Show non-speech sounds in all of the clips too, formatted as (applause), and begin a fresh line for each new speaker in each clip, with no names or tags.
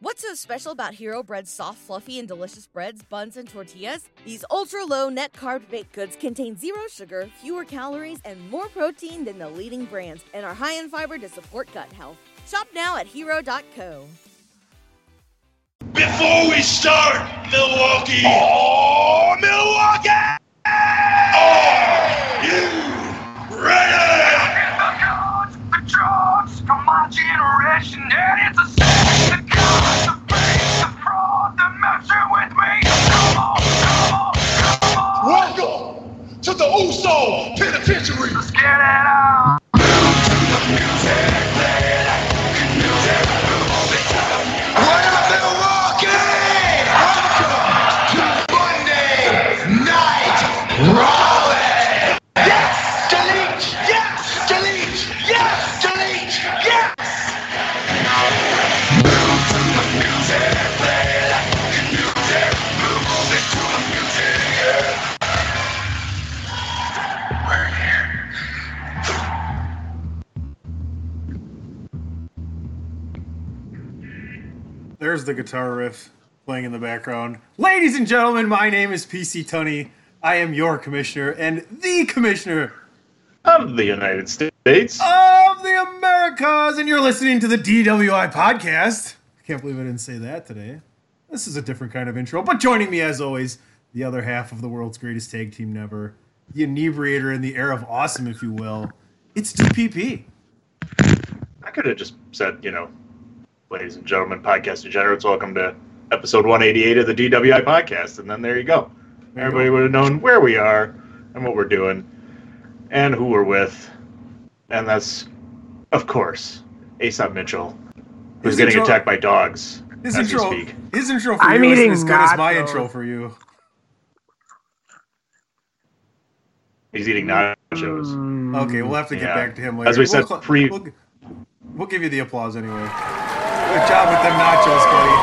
What's so special about Hero Bread's soft, fluffy, and delicious breads, buns, and tortillas? These ultra low net carb baked goods contain zero sugar, fewer calories, and more protein than the leading brands, and are high in fiber to support gut health. Shop now at hero.co.
Before we start, Milwaukee! Oh, Milwaukee! Are you ready?
The drugs from my generation, and it's a
Uso Penitentiary!
Let's get it out.
The guitar riff playing in the background. Ladies and gentlemen, my name is PC Tunney. I am your commissioner and the commissioner
of the United States.
of the Americas, and you're listening to the DWI podcast. I can't believe I didn't say that today. This is a different kind of intro, but joining me as always, the other half of the world's greatest tag team never, the inebriator in the air of awesome, if you will. It's DPP.
I could have just said, you know, ladies and gentlemen, podcast degenerates, welcome to episode 188 of the DWI podcast. And then there you go. Everybody would have known where we are and what we're doing and who we're with. And that's, of course, Aesop Mitchell, who's
His
getting
intro-
attacked by dogs
His
as
intro,
we speak.
his intro for
I'm
you is as good as my
nachos.
intro for you.
He's eating nachos.
Okay, we'll have to get
Yeah.
back to him later.
As we said,
we'll,
pre-
We'll, we'll give you the applause anyway. Good job with them nachos, buddy.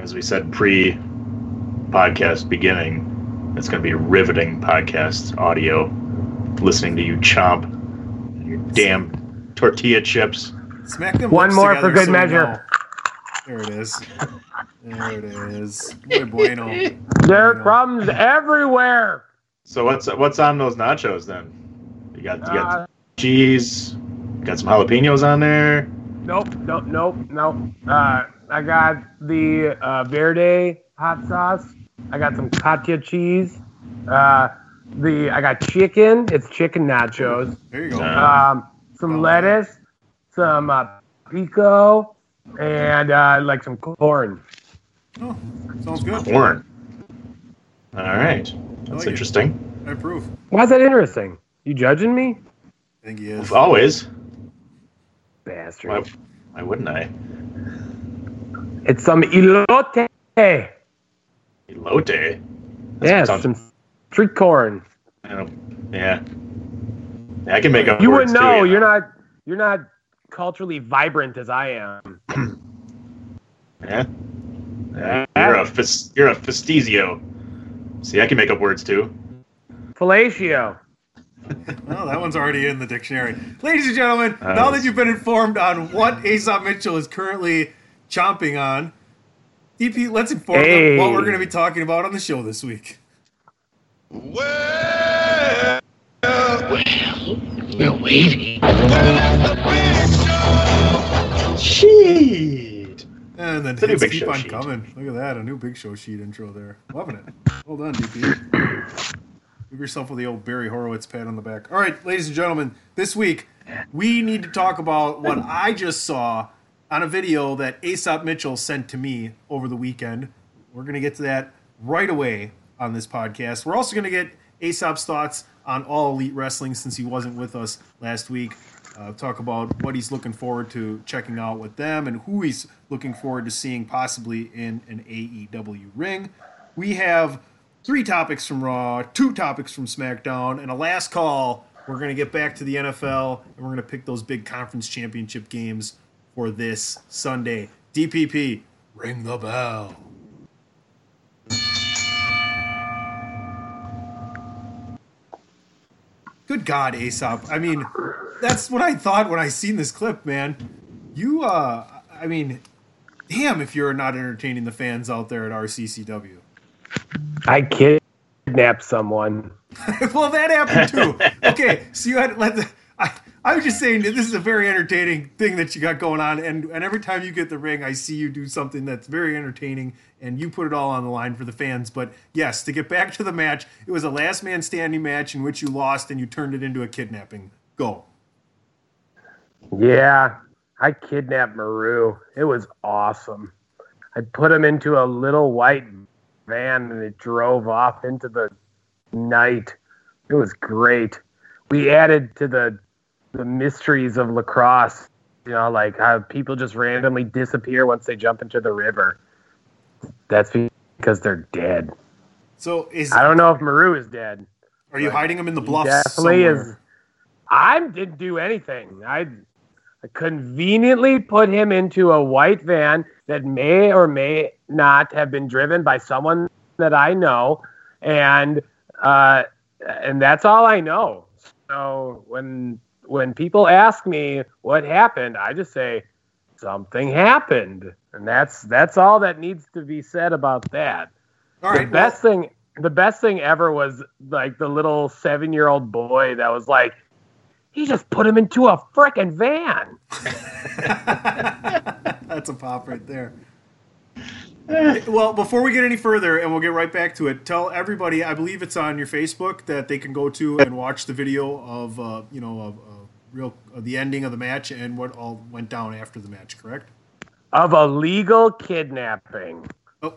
As we said pre podcast beginning, it's going to be riveting podcast audio. Listening to you chomp your damn tortilla chips.
Smack them
One more for good
so
measure.
know. There it is. There it is. Muy bueno.
There are crumbs everywhere.
So what's what's on those nachos then? You got you got
Uh,
cheese, got some jalapenos on there.
nope, nope, nope, nope. Uh, I got the uh, Verde hot sauce. I got some Cotija cheese. Uh, the I got chicken. It's chicken nachos.
There you go.
Um, some lettuce, some uh, pico, and uh, like some corn.
Oh, sounds good.
Corn. All right, that's
like it.
interesting.
I approve.
Why is that interesting? You judging me,
I think he is.
Always.
Bastard?
Why, why wouldn't I?
It's some elote.
Elote.
Yeah,
sounds-
some street corn.
Yeah. Yeah, I can make up.
You
words
wouldn't
too,
know.
you
You're not. You're not culturally vibrant as I am. (clears throat)
Yeah. yeah. You're a you're a festizio. See, I can make up words too.
Fellatio.
Well, that one's already in the dictionary. Ladies and gentlemen,
Uh,
now that you've been informed on what Aesop Mitchell is currently chomping on, DP, let's inform
Hey.
them what we're going to be talking about on the show this week.
Well,
We're waiting.
Shit.
And then
It's a new
hits keep on
sheet.
coming. Look at that, a new Big Show sheet intro there. Loving it. Well done, DP. (clears throat) Give yourself with the old Barry Horowitz pat on the back. All right, ladies and gentlemen, this week we need to talk about what I just saw on a video that Aesop Mitchell sent to me over the weekend. We're going to get to that right away on this podcast. We're also going to get Aesop's thoughts on all elite wrestling since he wasn't with us last week. Uh, talk about what he's looking forward to checking out with them and who he's looking forward to seeing possibly in an AEW ring. We have three topics from Raw, two topics from SmackDown, and a last call. We're going to get back to the NFL and we're going to pick those big conference championship games for this Sunday. DPP, ring the bell. Good God, Aesop. I mean, that's what I thought when I seen this clip, man. You, uh, I mean, damn, if you're not entertaining the fans out there at RCCW.
I kidnapped someone. (laughs)
well, that happened too. (laughs) Okay, so you had let the. I, I was just saying that this is a very entertaining thing that you got going on, and and every time you get the ring, I see you do something that's very entertaining, and you put it all on the line for the fans. But yes, to get back to the match, it was a last man standing match in which you lost, and you turned it into a kidnapping. Go.
Yeah, I kidnapped Maru. It was awesome. I put him into a little white van and it drove off into the night. It was great. We added to the the mysteries of La Crosse, you know, like how people just randomly disappear once they jump into the river. That's because they're dead.
So is
I don't know if Maru is dead.
are you hiding him in the bluffs
definitely is. I didn't do anything. I I conveniently put him into a white van that may or may not have been driven by someone that I know, and uh, and that's all I know. So when when people ask me what happened, I just say something happened, and that's that's all that needs to be said about that.
All
the
right,
best thing the best thing ever was like the little seven year old boy that was like he just put him into a frickin' van (laughs)
That's a pop right there. Well, before we get any further, and we'll get right back to it, tell everybody. I believe it's on your Facebook that they can go to and watch the video of uh, you know of uh, real of the ending of the match and what all went down after the match. Correct?
of a legal kidnapping
Oh,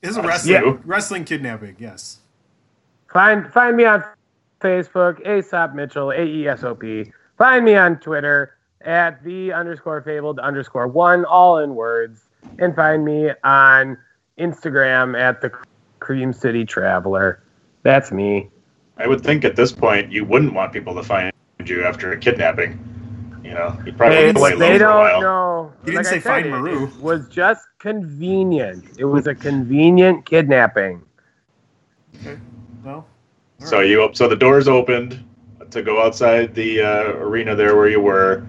is a wrestling
Yeah.
wrestling kidnapping. Yes.
find find me on facebook aesop mitchell a-e-s-o-p find me on twitter at the underscore fabled underscore one all in words and find me on instagram at the cream city traveler that's me
I would think at this point you wouldn't want people to find you after a kidnapping. You know, you probably
Hey,
wouldn't
what
stay
they
low for a
don't know.
You didn't
like
say
said,
find
it-
Maru.
It was just convenient. It was a convenient kidnapping. Okay.
Well.
So you so the doors opened to go outside the uh, arena there where you were,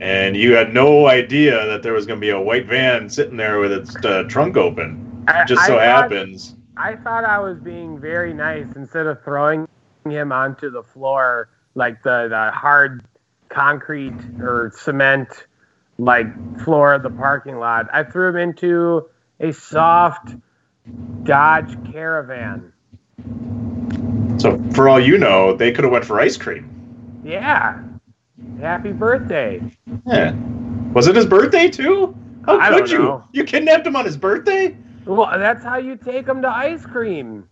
and you had no idea that there was going to be a white van sitting there with its uh, trunk open.
I-
It just
I
so
thought-
happens.
I thought I was being very nice instead of throwing him onto the floor like the, the hard concrete or cement like floor of the parking lot. I threw him into a soft Dodge Caravan.
So for all you know, they could have went for ice cream.
Yeah. Happy birthday.
Yeah. Was it his birthday too? How
I
could
don't
you?
know.
You kidnapped him on his birthday?
Well, that's how you take him to ice cream.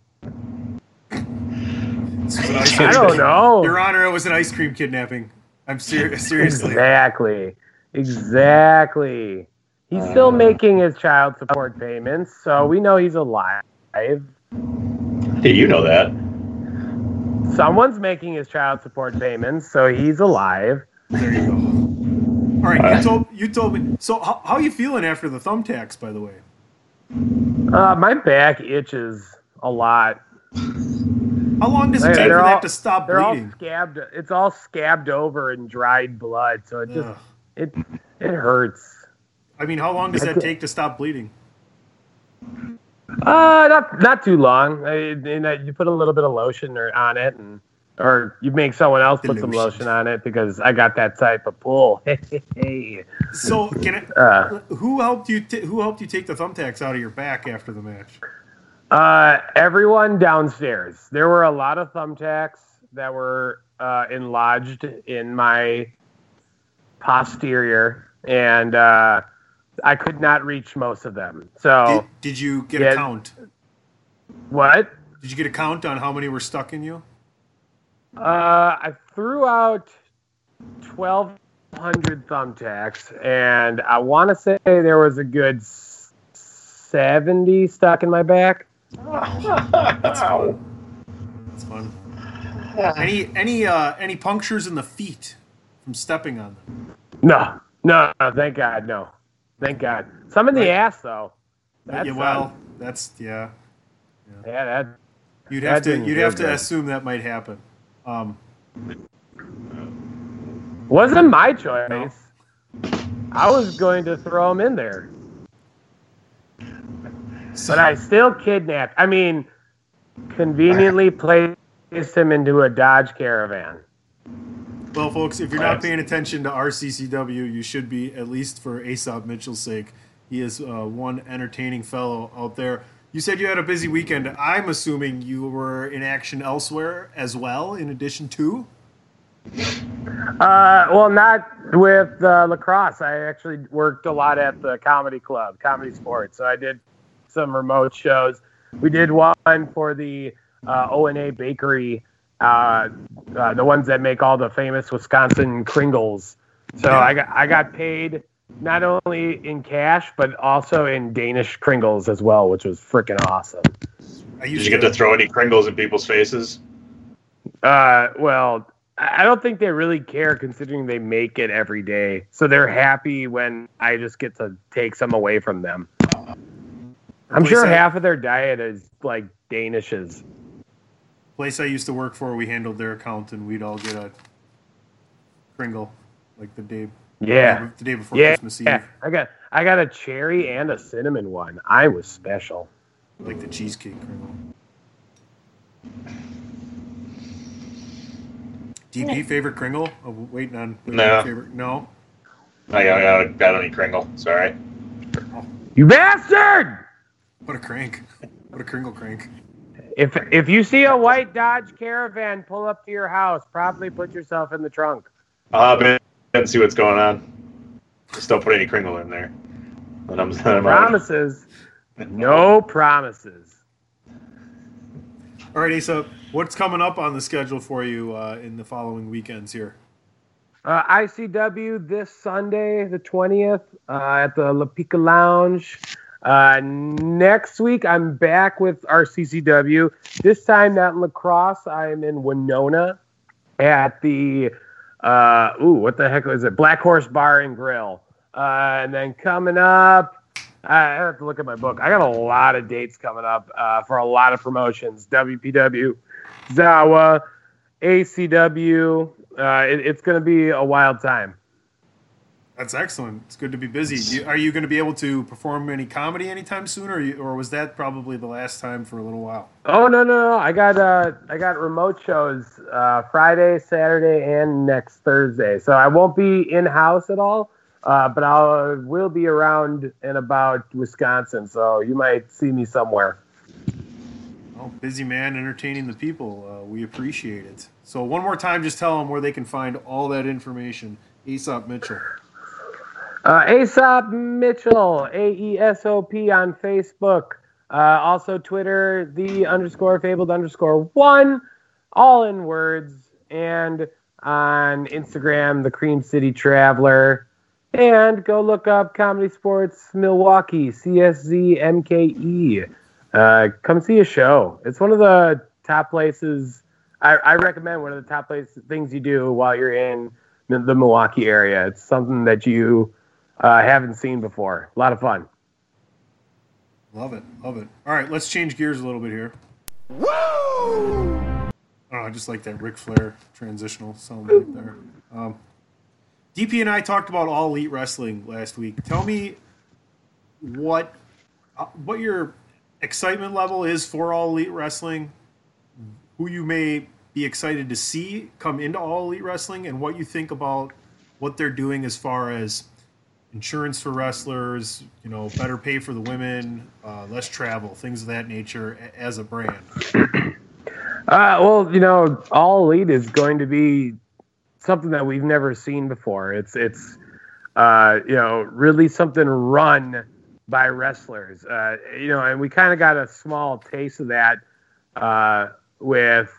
This was
I don't (laughs) know.
Your Honor, it was an ice cream kidnapping. I'm serious. (laughs) Seriously.
Exactly. Exactly. He's
Uh.
still making his child support payments, so we know he's alive.
Hey, you know that.
Someone's making his child support payments, so he's alive.
There you go. All right, you told you told me. So how, how you feeling after the thumbtacks? By the way.
Uh, my back itches a lot.
How long does it
They're-
take for
they're
that to stop
They're all
bleeding?
scabbed. It's all scabbed over and dried blood, so it just
Ugh.
it it hurts.
I mean, how long does that
That's-
take to stop bleeding?
Uh, not not too long. I, and, uh, you put a little bit of lotion or, on it, and or you make someone else put some
lotion.
on it because I got that type of pull. (laughs) Hey,
So can I,
uh,
Who helped you? T- who helped you take the thumbtacks out of your back after the match?
uh, everyone downstairs. There were a lot of thumbtacks that were uh, enlodged in my posterior, and uh, I could not reach most of them. So
Did, did you get a count?
what?
Did you get a count on how many were stuck in you?
Uh, I threw out 1,200 thumbtacks, and I want to say there was a good 70 stuck in my back.
Ow. (laughs)
That's fun. Any any uh any punctures in the feet from stepping on them?
No, no, no, thank God, no. Thank God. Some in the ass, though. That's,
yeah, well, that's yeah.
yeah, that,
You'd have to you'd have to
good.
assume that might happen. Um,
wasn't my choice. I was going to throw him in there,
So,
but I still kidnapped. I mean, conveniently placed him into a Dodge Caravan.
Well, folks, if you're not paying attention to RCCW, you should be, at least for Aesop Mitchell's sake. He is uh, one entertaining fellow out there. You said you had a busy weekend. I'm assuming you were in action elsewhere as well, in addition to.
Uh, well, not with uh, La Crosse. I actually worked a lot at the comedy club, comedy sports. So I did some remote shows. We did one for the uh, O and H Bakery, uh, uh, the ones that make all the famous Wisconsin Kringles. So I got I got paid not only in cash but also in Danish Kringles as well, which was freaking awesome.
Did you get to throw any Kringles in people's faces?
Uh, well, I I don't think they really care considering they make it every day. So they're happy when I just get to take some away from them. I'm sure half of their diet is like Danishes.
Place I used to work for, we handled their account, and we'd all get a Kringle, like the day,
Yeah.
the day before
Yeah.
Christmas Eve,
yeah. I got I got a cherry and a cinnamon one. I was special.
like the cheesecake Kringle. DP favorite Kringle? Oh, waiting on
No.
favorite. No.
I got, I got any Kringle. Sorry. Oh.
You bastard!
What a crank! What a Kringle crank!
If if you see a white Dodge Caravan pull up to your house, probably put yourself in the trunk.
I'll hop in and see what's going on. Just don't put any Kringle in there. And I'm, (laughs) then I'm out.
Promises. No promises.
All right, Asa, what's coming up on the schedule for you uh, in the following weekends here?
Uh, ICW this Sunday, the 20th, uh, at the La Pica Lounge. Uh, next week, I'm back with RCCW. This time, not in La Crosse. I'm in Winona at the, uh, ooh, what the heck is it? Black Horse Bar and Grill. Uh, and then coming up, I have to look at my book. I got a lot of dates coming up uh, for a lot of promotions. WPW, Zawa, ACW. Uh, it, it's going to be a wild time.
That's excellent. It's good to be busy. You, are you going to be able to perform any comedy anytime soon, or, you, or was that probably the last time for a little while?
Oh no no no! I got uh I got remote shows uh, Friday, Saturday, and next Thursday. So I won't be in house at all, uh, but I will be around and about Wisconsin. So you might see me somewhere.
Oh, busy man entertaining the people. Uh, we appreciate it. So one more time, just tell them where they can find all that information. Aesop Mitchell.
Uh, Aesop Mitchell, A E S O P on Facebook. Uh, also Twitter, the underscore fabled underscore one, all in words. And on Instagram, the Cream City Traveler. And go look up Comedy Sports Milwaukee, CSZ MKE. Uh, come see a show. It's one of the top places. I, I recommend one of the top places things you do while you're in the Milwaukee area. It's something that you uh, haven't seen before. A lot of fun.
Love it. Love it. All right, let's change gears a little bit here. Woo! Oh, I just like that Ric Flair transitional sound right there. Um, DP and I talked about all elite wrestling last week. Tell me what uh, what your excitement level is for all elite wrestling, who you may be excited to see come into all elite wrestling, and what you think about what they're doing as far as insurance for wrestlers, you know, better pay for the women, uh, less travel, things of that nature as a brand.
Uh, well, you know, all elite is going to be something that we've never seen before. It's it's uh, you know really something run by wrestlers. Uh, you know, and we kind of got a small taste of that uh, with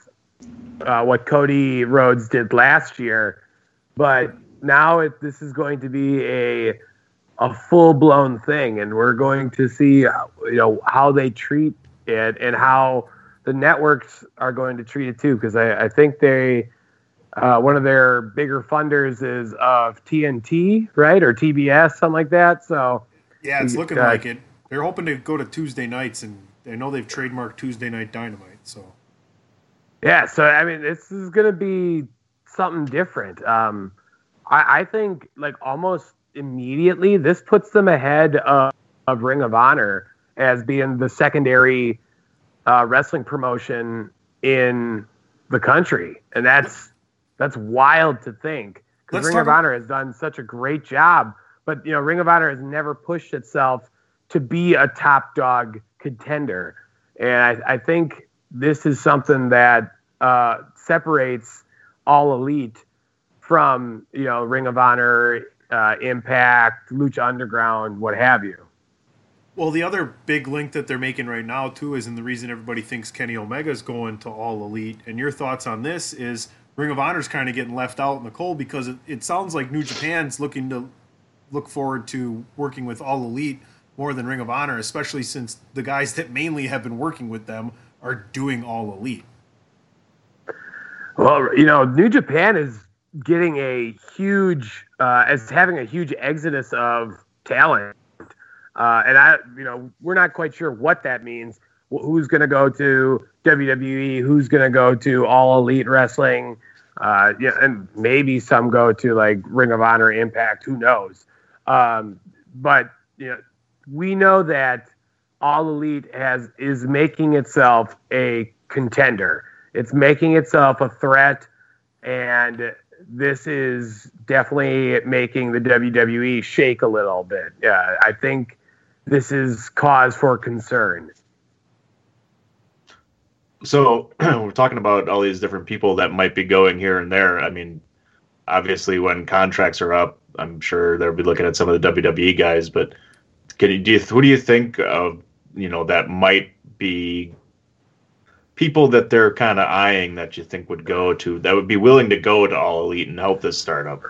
uh, what Cody Rhodes did last year, but now it, this is going to be a a full blown thing, and we're going to see uh, you know how they treat it and how the networks are going to treat it too, because I, I think they uh, one of their bigger funders is of TNT, right, or TBS, something like that. So
Yeah, it's looking
Uh,
like it. They're hoping to go to Tuesday nights, and I know they've trademarked Tuesday Night Dynamite. So
yeah, so I mean, this is going to be something different. Um, I, I think like almost immediately, this puts them ahead of, of Ring of Honor as being the secondary uh, wrestling promotion in the country, and that's that's wild to think. Because Ring of
ab-
Honor has done such a great job, but you know Ring of Honor has never pushed itself to be a top dog contender, and I, I think this is something that uh, separates All Elite from you know Ring of Honor, uh, Impact, Lucha Underground, what have you.
Well, the other big link that they're making right now too is, and the reason everybody thinks Kenny Omega is going to All Elite. And your thoughts on this is Ring of Honor's kind of getting left out in the cold because it, it sounds like New Japan's looking to look forward to working with All Elite more than Ring of Honor, especially since the guys that mainly have been working with them are doing All Elite.
Well, you know, New Japan is getting a huge, uh, as having a huge exodus of talent, uh, and I, you know, we're not quite sure what that means. Wh- Who's going to go to WWE? Who's going to go to All Elite Wrestling? Uh, yeah, and maybe some go to like Ring of Honor, Impact. Who knows? Um, but you know, we know that All Elite has is making itself a contender. It's making itself a threat, and this is definitely making the WWE shake a little bit. Yeah, I think this is cause for concern.
So (clears throat) we're talking about all these different people that might be going here and there. I mean, obviously, when contracts are up, I'm sure they'll be looking at some of the WWE guys. But can you, do you, who do you think of? You know, that might be people that they're kind of eyeing that you think would go to that would be willing to go to All Elite and help this startup.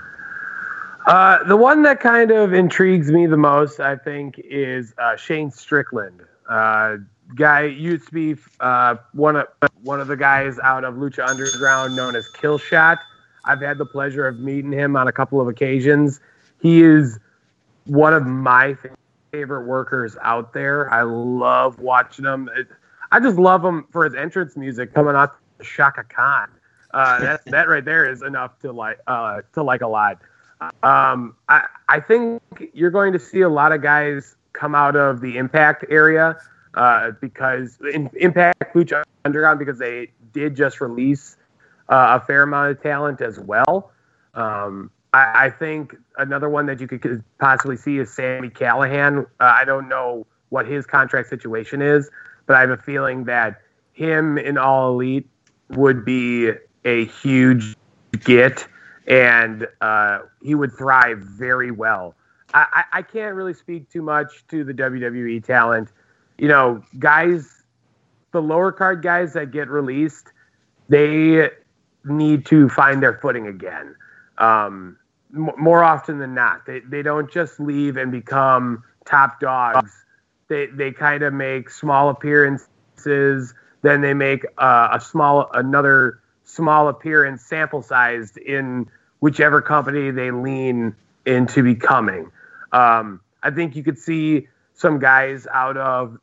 Uh, the one that kind of intrigues me the most, I think, is uh, Shane Strickland. Uh, guy used to be uh, one of one of the guys out of Lucha Underground, known as Killshot. I've had the pleasure of meeting him on a couple of occasions. He is one of my favorite workers out there. I love watching him. I just love him for his entrance music coming out to Chaka Khan. Uh, that (laughs) that right there is enough to like uh, to like a lot. Um, I I think you're going to see a lot of guys come out of the Impact area uh, because in, Impact Lucha Underground because they did just release uh, a fair amount of talent as well. Um, I, I think another one that you could- could possibly see is Sami Callihan. Uh, I don't know what his contract situation is, but I have a feeling that him in All Elite would be a huge get, and uh, he would thrive very well. I, I, can't really speak too much to the WWE talent. You know, guys, the lower card guys that get released, they need to find their footing again. Um, more often than not, they, they don't just leave and become top dogs. They, they kind of make small appearances, then they make uh, a small another small appearance sample sized in whichever company they lean into becoming. Um, I think you could see some guys out of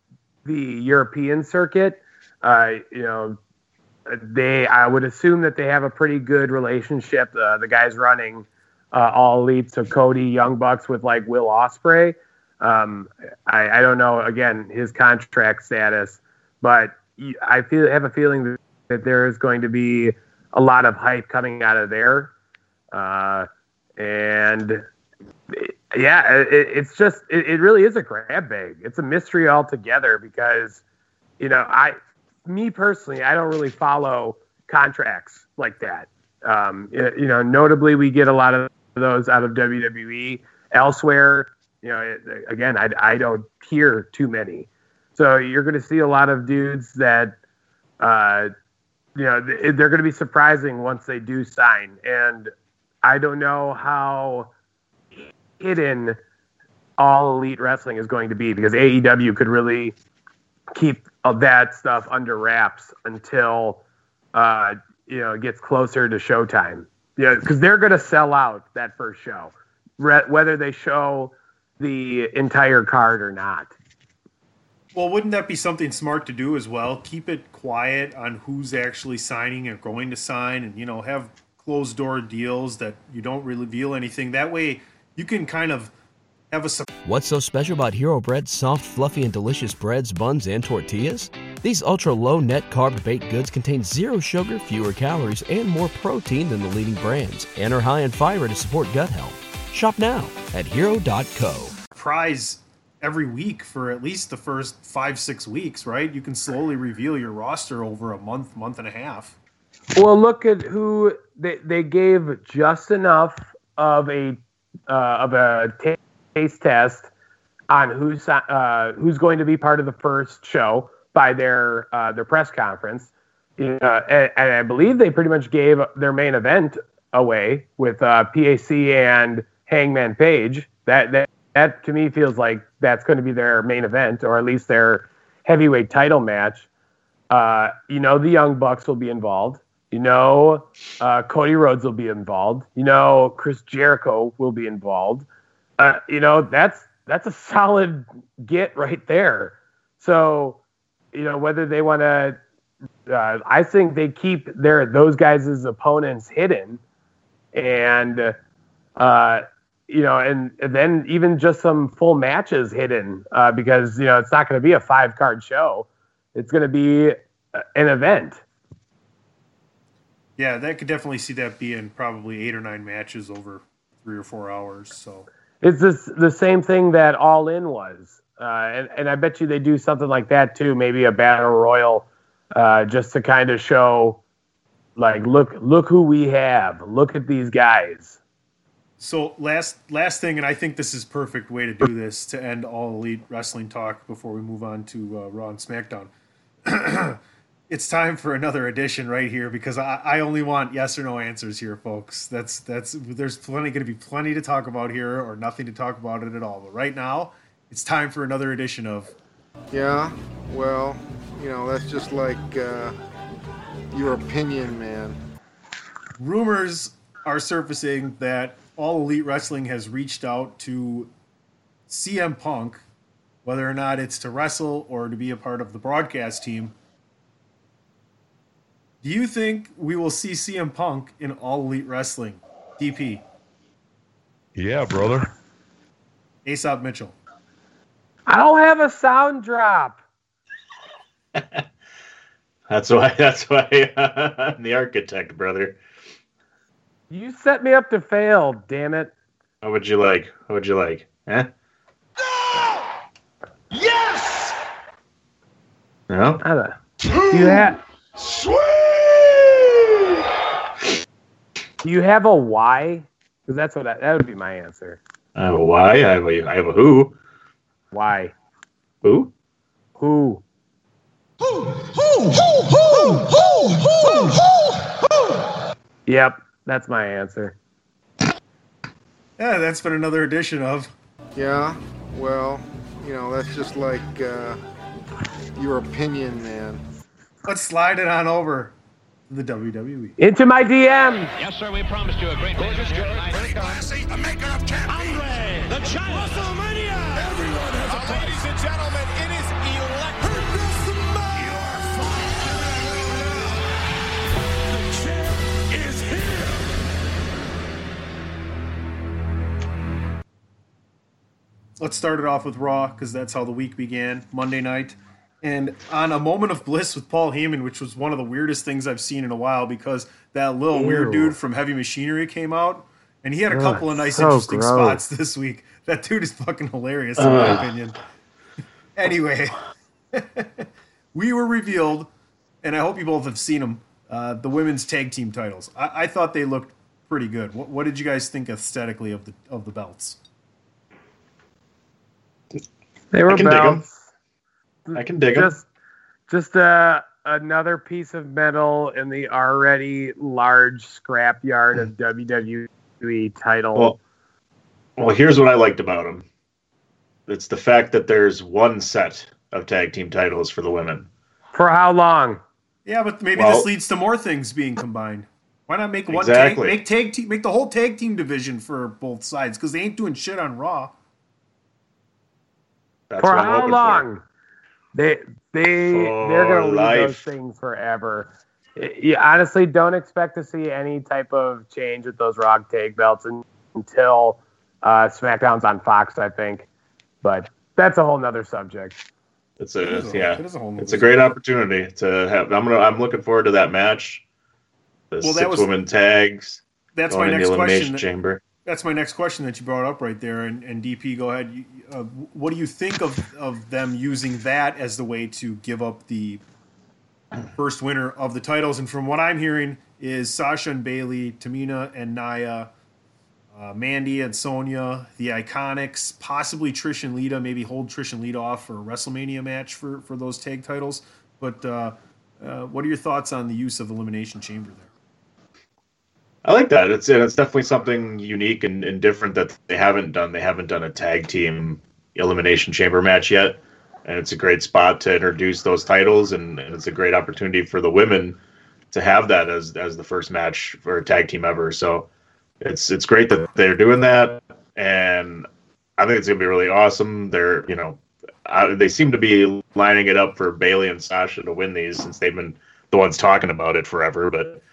the European circuit. Uh, you know, they I would assume that they have a pretty good relationship. Uh, the guys running uh, all elite, so Cody Young Bucks with like Will Ospreay. Um, I, I don't know again his contract status, but I feel have a feeling that, there is going to be a lot of hype coming out of there, uh, and yeah, it, it's just it, it really is a grab bag. It's a mystery altogether because you know I me personally I don't really follow contracts like that. Um, you know, notably we get a lot of those out of WWE. Elsewhere, you know, it, again I I don't hear too many. So you're going to see a lot of dudes that, uh, you know, they're going to be surprising once they do sign. And I don't know how hidden all elite wrestling is going to be because AEW could really keep that stuff under wraps until uh, you know it gets closer to showtime. Yeah, because they're going to sell out that first show, whether they show the entire card or not.
Well, wouldn't that be something smart to do as well? Keep it quiet on who's actually signing or going to sign, and you know, have closed door deals that you don't reveal anything. That way, you can kind of have a
What's so special about Hero Bread's soft, fluffy, and delicious breads, buns, and tortillas? These ultra low net carb baked goods contain zero sugar, fewer calories, and more protein than the leading brands, and are high in fiber to support gut health. Shop now at hero.co.
prize every week for at least the first five six weeks, right? You can slowly reveal your roster over a month, month and a half.
Well, look at who they, they gave just enough of a uh, of a taste test on who's uh, who's going to be part of the first show by their uh, their press conference, uh, and, and I believe they pretty much gave their main event away with uh, PAC and Hangman Page. That that that to me feels like that's going to be their main event, or at least their heavyweight title match. Uh, you know, the Young Bucks will be involved. You know, uh, Cody Rhodes will be involved. You know, Chris Jericho will be involved. Uh, you know, that's that's a solid get right there. So, you know, whether they want to, uh, I think they keep their those guys' opponents hidden, and uh, you know, and, and then even just some full matches hidden uh, because you know it's not going to be a five card show. It's going to be uh, an event.
Yeah, that could definitely see that being probably eight or nine matches over three or four hours. So
It's this, the same thing that All In was, uh, and and I bet you they do something like that too. Maybe a battle royal, uh, just to kind of show, like, look look who we have. Look at these guys.
So last last thing, and I think this is perfect way to do this to end all elite wrestling talk before we move on to uh, Raw and SmackDown. (clears throat) it's time for another edition right here because I, I only want yes or no answers here, folks. That's that's there's plenty going to be plenty to talk about here or nothing to talk about it at all. But right now, it's time for another edition of
Yeah, well, you know, that's just like uh, your opinion, man.
rumors are surfacing that all elite wrestling has reached out to CM Punk, whether or not it's to wrestle or to be a part of the broadcast team. Do you think we will see CM Punk in all elite wrestling? DP,
Yeah, brother.
Aesop Mitchell.
I don't have a sound drop. (laughs)
That's why. That's why (laughs) I'm the architect, brother.
You set me up to fail. Damn it.
What would you like? What would you like? Huh?
Yes!
No.
I don't. Do you have
Sweet!
Do you have a why? Because that's what I, that would be my answer.
I have a why. I have a. I have a who.
Why?
Who?
Who? Who? Who? Who? Who? Who? Who? Who? Yep, that's my answer.
Yeah, that's been another edition of
Yeah, well, you know, that's just like uh, your opinion, man.
Let's slide it on over to the. WWE.
Into my DM.
Yes, sir. We promised you a great gorgeous
Classy, the maker of champions.
Andre, the giant. WrestleMania.
Everyone has a price.
Ladies and gentlemen,
Let's start it off with Raw because that's how the week began Monday night. And on a moment of bliss with Paul Heyman, which was one of the weirdest things I've seen in a while because that little weird dude from Heavy Machinery came out and he had a
Ugh,
couple of nice,
so
interesting
gross.
spots (laughs) this week. That dude is fucking hilarious, in my opinion. (laughs) Anyway, (laughs) we were revealed, and I hope you both have seen them, uh, the women's tag team titles. I, I thought they looked pretty good. What, what did you guys think aesthetically of the of the belts?
They were
I can dig 'em.
belts.
I can dig 'em.
Just, just uh, another piece of metal in the already large scrapyard of WWE title.
Well, well, here's what I liked about them. It's the fact that there's one set of tag team titles for the women.
For how long?
Yeah, but maybe
Well-
this leads to more things being combined. Why not make one
Exactly.
tag, make tag team, make the whole tag team division for both sides because they ain't doing shit on Raw.
That's
for how
hoping
long? They they
For
they're gonna leave those things forever. You honestly don't expect to see any type of change with those Rock Tag belts un- until Uh, SmackDown's on Fox, I think, but that's a whole nother subject.
It's a
is a-
yeah,
it is a whole
it's a great opportunity to have. I'm gonna. I'm looking forward to that match. The
Well, that
six
was-
women tags
That's
going
my
in
next
the elimination
question.
chamber.
That's my next question that you brought up right there. And, and DP, go ahead. You, uh, what do you think of, of them using that as the way to give up the first winner of the titles? And from what I'm hearing, is Sasha and Bayley, Tamina and Nia, uh, Mandy and Sonya, the Iconics, possibly Trish and Lita, maybe hold Trish and Lita off for a WrestleMania match for, for those tag titles. But uh, uh, what are your thoughts on the use of Elimination Chamber there?
I like that. It's it's definitely something unique and, and different that they haven't done. They haven't done a tag team elimination chamber match yet, and it's a great spot to introduce those titles, and, and it's a great opportunity for the women to have that as as the first match for a tag team ever. So it's it's great that they're doing that, and I think it's gonna be really awesome. They're you know uh, they seem to be lining it up for Bayley and Sasha to win these since they've been the ones talking about it forever, but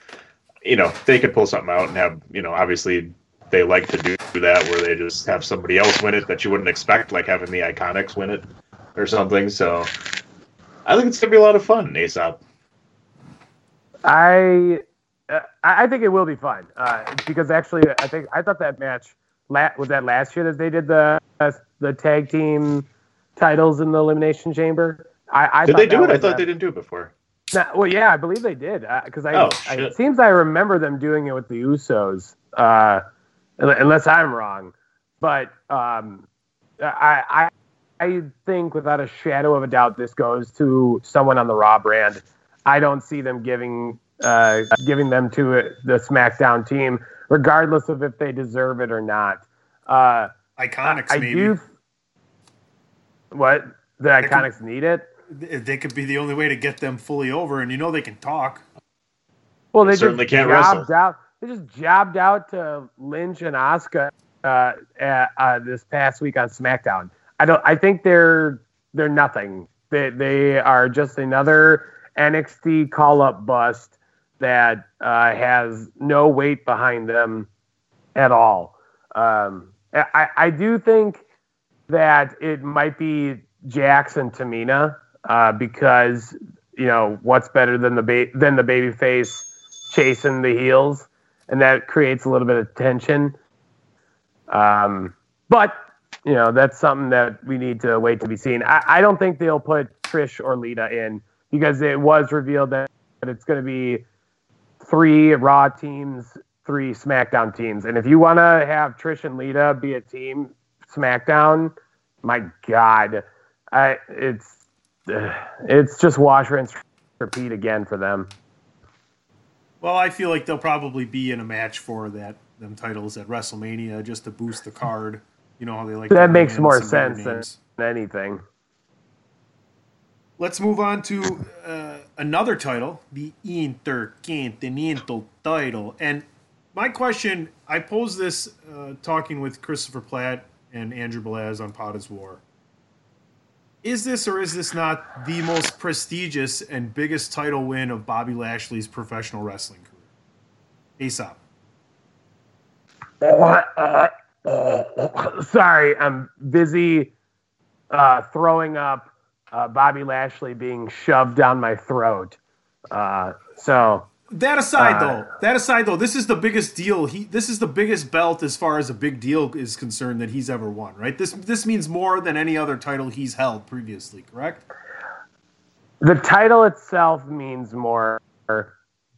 you know, they could pull something out and have, you know, obviously they like to do that where they just have somebody else win it that you wouldn't expect, like having the Iconics win it or something. So I think it's gonna be a lot of fun, Aesop.
I uh, I think it will be fun uh, because actually I think I thought that match la- was that last year that they did the uh, the tag team titles in the elimination chamber. I, I
Did they do it? I thought
a-
they didn't do it before.
Nah, well, yeah, I believe they did because I,
oh,
I, it seems I remember them doing it with the Usos, uh, unless I'm wrong. But um, I, I I think without a shadow of a doubt this goes to someone on the Raw brand. I don't see them giving uh, giving them to the SmackDown team, regardless of if they deserve it or not. Uh,
Iconics,
I
maybe.
do. What the Iconics need it?
They they could be the only way to get them fully over, and you know they can talk.
Well, they,
They certainly can't
jobbed
wrestle.
out. They just jobbed out to Lynch and Asuka uh, uh, uh, this past week on SmackDown. I don't. I think they're they're nothing. They they are just another NXT call up bust that uh, has no weight behind them at all. Um, I I do think that it might be Jackson Tamina uh, because you know what's better than the ba- than the baby face chasing the heels, and that creates a little bit of tension. Um, but you know that's something that we need to wait to be seen. I, I don't think they'll put Trish or Lita in because it was revealed that it's going to be three Raw teams, three SmackDown teams, and if you want to have Trish and Lita be a team SmackDown, my God, I it's it's just wash rinse repeat again for them.
Well, I feel like they'll probably be in a match for that them titles at WrestleMania just to boost the card. You know how they like
That makes more sense than anything.
Let's move on to uh, another title, the Intercontinental title. And my question, I posed this uh, talking with Christopher Platt and Andrew Belaz on POD is WAR. Is this or is this not the most prestigious and biggest title win of Bobby Lashley's professional wrestling career? Aesop.
Sorry, I'm busy uh, throwing up uh, Bobby Lashley being shoved down my throat. Uh, so
That aside,
Uh,
though, that aside, though, this is the biggest deal. He, this is the biggest belt as far as a big deal is concerned that he's ever won. Right? This, this means more than any other title he's held previously. Correct?
the title itself means more,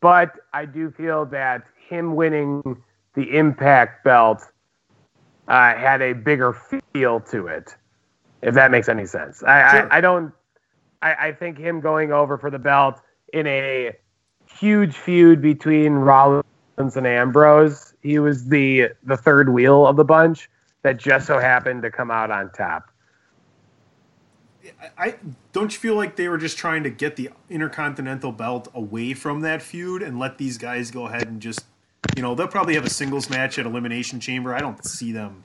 but I do feel that him winning the Impact belt uh, had a bigger feel to it, if that makes any sense. I,
Sure.
I, I don't. I, I think him going over for the belt in a huge feud between Rollins and Ambrose, he was the the third wheel of the bunch that just so happened to come out on top.
I, don't you feel like they were just trying to get the Intercontinental belt away from that feud and let these guys go ahead and just, you know, they'll probably have a singles match at Elimination Chamber. I don't see them,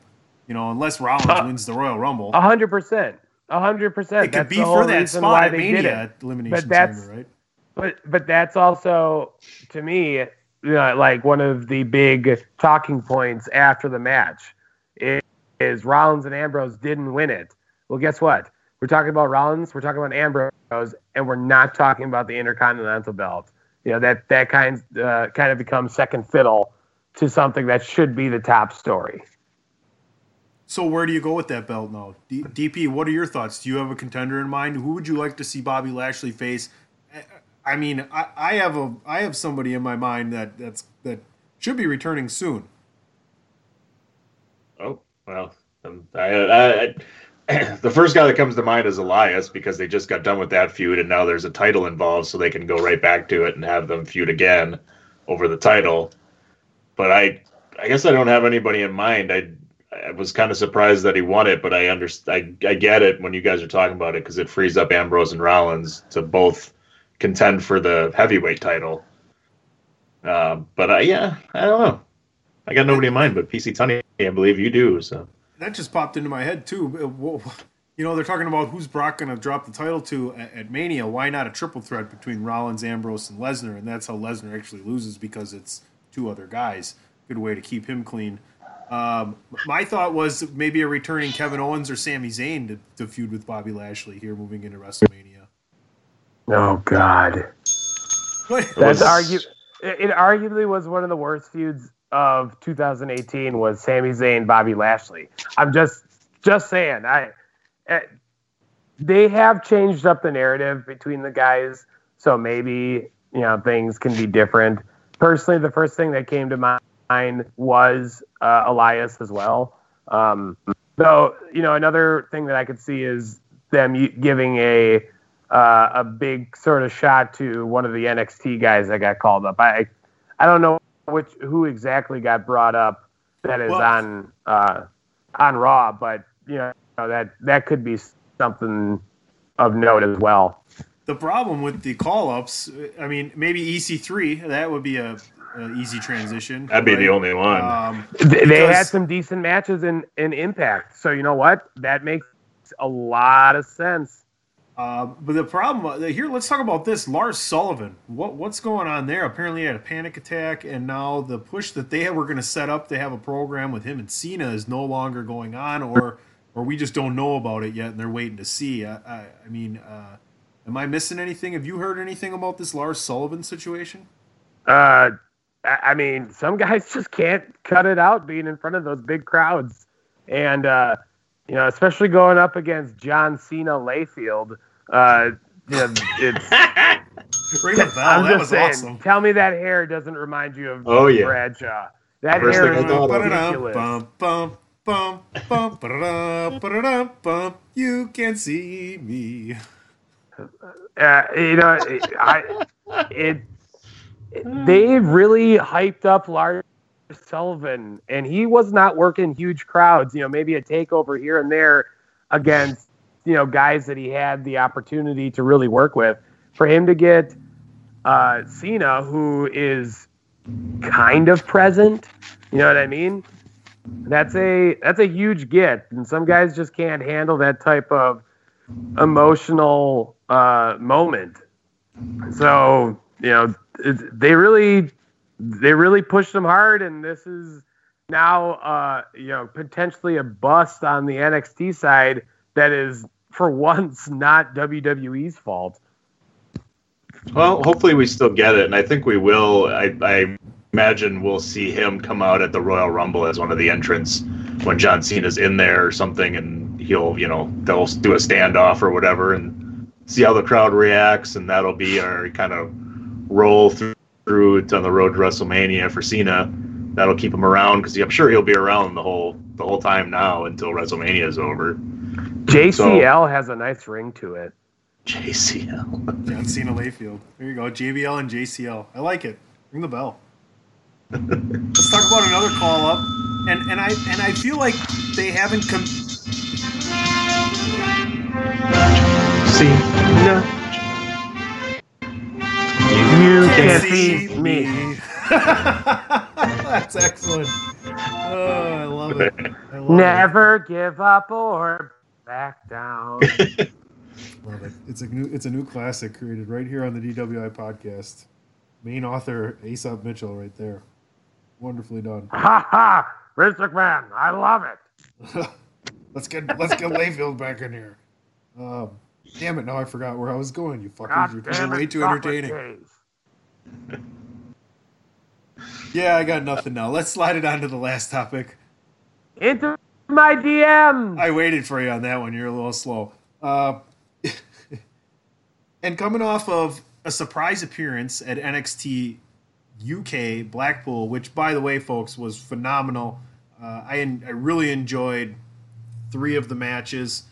you know, unless Rollins
Uh,
wins the Royal Rumble.
A hundred percent. A hundred percent.
it could
That's
be for that spot at Mania at Elimination Chamber, right?
But but that's also to me you know, like one of the big talking points after the match is Rollins and Ambrose didn't win it. Well, guess what? We're talking about Rollins, we're talking about Ambrose, and we're not talking about the Intercontinental belt. You know that that kind uh, kind of becomes second fiddle to something that should be the top story.
So where do you go with that belt now? D- DP, what are your thoughts? Do you have a contender in mind? Who would you like to see Bobby Lashley face? I mean, I, I have a I have somebody in my mind that that's that should be returning soon.
Oh well, um, I, I, I, (clears throat) the first guy that comes to mind is Elias because they just got done with that feud and now there's a title involved, so they can go right back to it and have them feud again over the title. But I, I guess I don't have anybody in mind. I, I was kind of surprised that he won it, but I understand. I, I get it when you guys are talking about it because it frees up Ambrose and Rollins to both contend for the heavyweight title. Uh, but I, yeah, I don't know. I got nobody in mind, but PC Tunney, I believe you do. So
That just popped into my head too. Uh. You know, they're talking about who's Brock going to drop the title to at, Mania. Why not a triple threat between Rollins, Ambrose, and Lesnar? And that's how Lesnar actually loses because it's two other guys. Good way to keep him clean. Um, my thought was maybe a returning Kevin Owens or Sami Zayn to, to feud with Bobby Lashley here moving into WrestleMania.
Oh God,
What?
that's argue. It, it arguably was one of the worst feuds of 2018. Was Sami Zayn, Bobby Lashley. I'm just just saying. I eh, they have changed up the narrative between the guys, so maybe you know things can be different. Personally, the first thing that came to mind was uh, Elias as well. Um, though you know another thing that I could see is them giving a uh, a big sort of shot to one of the NXT guys that got called up. I I don't know which who exactly got brought up that is
Well-
on uh, on Raw, but you know that that could be something of note as well.
The problem with the call ups, I mean, maybe EC3, that would be a, a easy transition.
that'd be the only one.
Um,
Th- They had some decent matches in in Impact, so you know what? That makes a lot of sense.
Uh, but the problem uh, here, let's talk about this. Lars Sullivan, what what's going on there? Apparently, he had a panic attack, and now the push that they were going to set up to have a program with him and Cena is no longer going on, or or we just don't know about it yet, and they're waiting to see. I, I, I mean, uh, am I missing anything? Have you heard anything about this Lars Sullivan situation?
Uh, I I mean, some (laughs) guys just can't cut it out being in front of those big crowds, and uh, you know, especially going up against John Cena Layfield. Uh, you know, it's. (laughs)
Ring the (laughs) bell.
I'm
that
just
was
saying.
awesome.
Tell me that hair doesn't remind you of
Oh, yeah.
Bradshaw. That
First
hair
thing
is
I thought of.
ridiculous.
Bum, bum, bum, bum, ba-da-da, ba-da-da, bum. You can see me.
uh, you know, I it, (laughs) they really hyped up Lars Sullivan, and he was not working huge crowds. You know, maybe a takeover here and there against you know guys that he had the opportunity to really work with. For him to get uh, Cena, who is kind of present, you know what I mean? That's a that's a huge get, and some guys just can't handle that type of emotional uh, moment. So you know, they really they really pushed them hard, and this is now uh, you know potentially a bust on the NXT side that is for (laughs) once not WWE's fault.
Well, hopefully we still get it, and I think we will. I, I imagine we'll see him come out at the Royal Rumble as one of the entrants when John Cena's in there or something, and he'll, you know, they'll do a standoff or whatever, and see how the crowd reacts, and that'll be our kind of roll through, through it on the road to WrestleMania for Cena. That'll keep him around because I'm sure he'll be around the whole the whole time now until WrestleMania is over.
JCL has a nice ring to it.
JCL.
John Cena Layfield. There you go. JBL and JCL. I like it. Ring the bell. (laughs) Let's talk about another call up. And and I and I feel like they haven't com-
Cena.
You
can
can see me. (laughs)
That's excellent. Oh, I love it. I love
Never give up or back down. (laughs)
Love it. It's a new it's a new classic created right here on the DWI podcast. Main author Aesop Mitchell right there. Wonderfully done.
ha ha! Vince McMahon, I love it. (laughs)
let's get let's get Layfield back in here. Um, damn it! Now I forgot where I was going. You fuckers, you're way too entertaining. (laughs) Yeah, I got nothing now. Let's slide it on to the last topic.
Into my DM.
I waited for you on that one. You're a little slow. Uh, (laughs) and coming off of a surprise appearance at NXT UK Blackpool, which, by the way, folks, was phenomenal. Uh, I I really enjoyed three of the matches.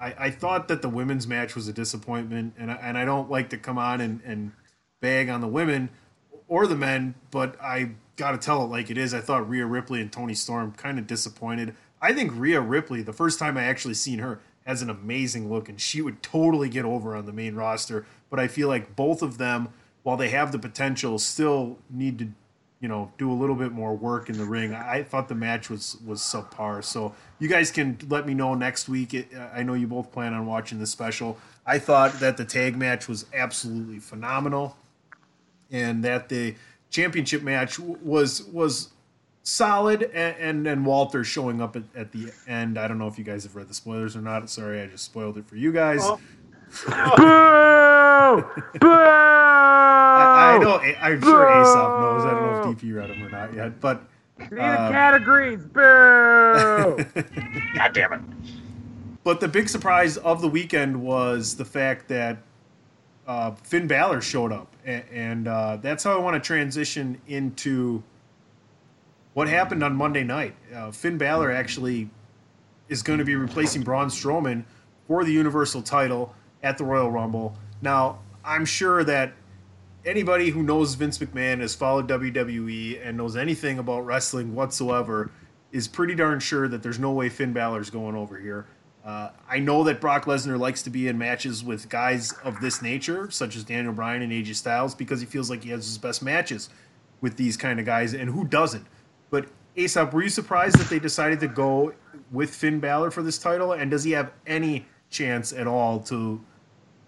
I, I thought that the women's match was a disappointment, and I, and I don't like to come on and, and bag on the women or the men, but I got to tell it like it is. I thought Rhea Ripley and Toni Storm kind of disappointed. I think Rhea Ripley, the first time I actually seen her, has an amazing look, and she would totally get over on the main roster. But I feel like both of them, while they have the potential, still need to, you know, do a little bit more work in the ring. I thought the match was was subpar. So you guys can let me know next week. I know you both plan on watching the special. I thought that the tag match was absolutely phenomenal and that the championship match was was solid and and, and Walter showing up at, at the end. I don't know if you guys have read the spoilers or not. Sorry, I just spoiled it for you guys.
Boo! Boo! (laughs)
I, I know. I'm sure Aesop knows. I don't know if DP read them or not yet, but
Need the
uh,
categories. Boo! (laughs)
God damn it.
But the big surprise of the weekend was the fact that uh, Finn Balor showed up, and, and uh, that's how I want to transition into what happened on Monday night. Uh, Finn Balor actually is going to be replacing Braun Strowman for the Universal title at the Royal Rumble. Now, I'm sure that anybody who knows Vince McMahon has followed WWE and knows anything about wrestling whatsoever is pretty darn sure that there's no way Finn Balor's going over here. Uh, I know that Brock Lesnar likes to be in matches with guys of this nature, such as Daniel Bryan and AJ Styles, because he feels like he has his best matches with these kind of guys, and who doesn't? But Aesop, were you surprised that they decided to go with Finn Balor for this title? And does he have any chance at all to,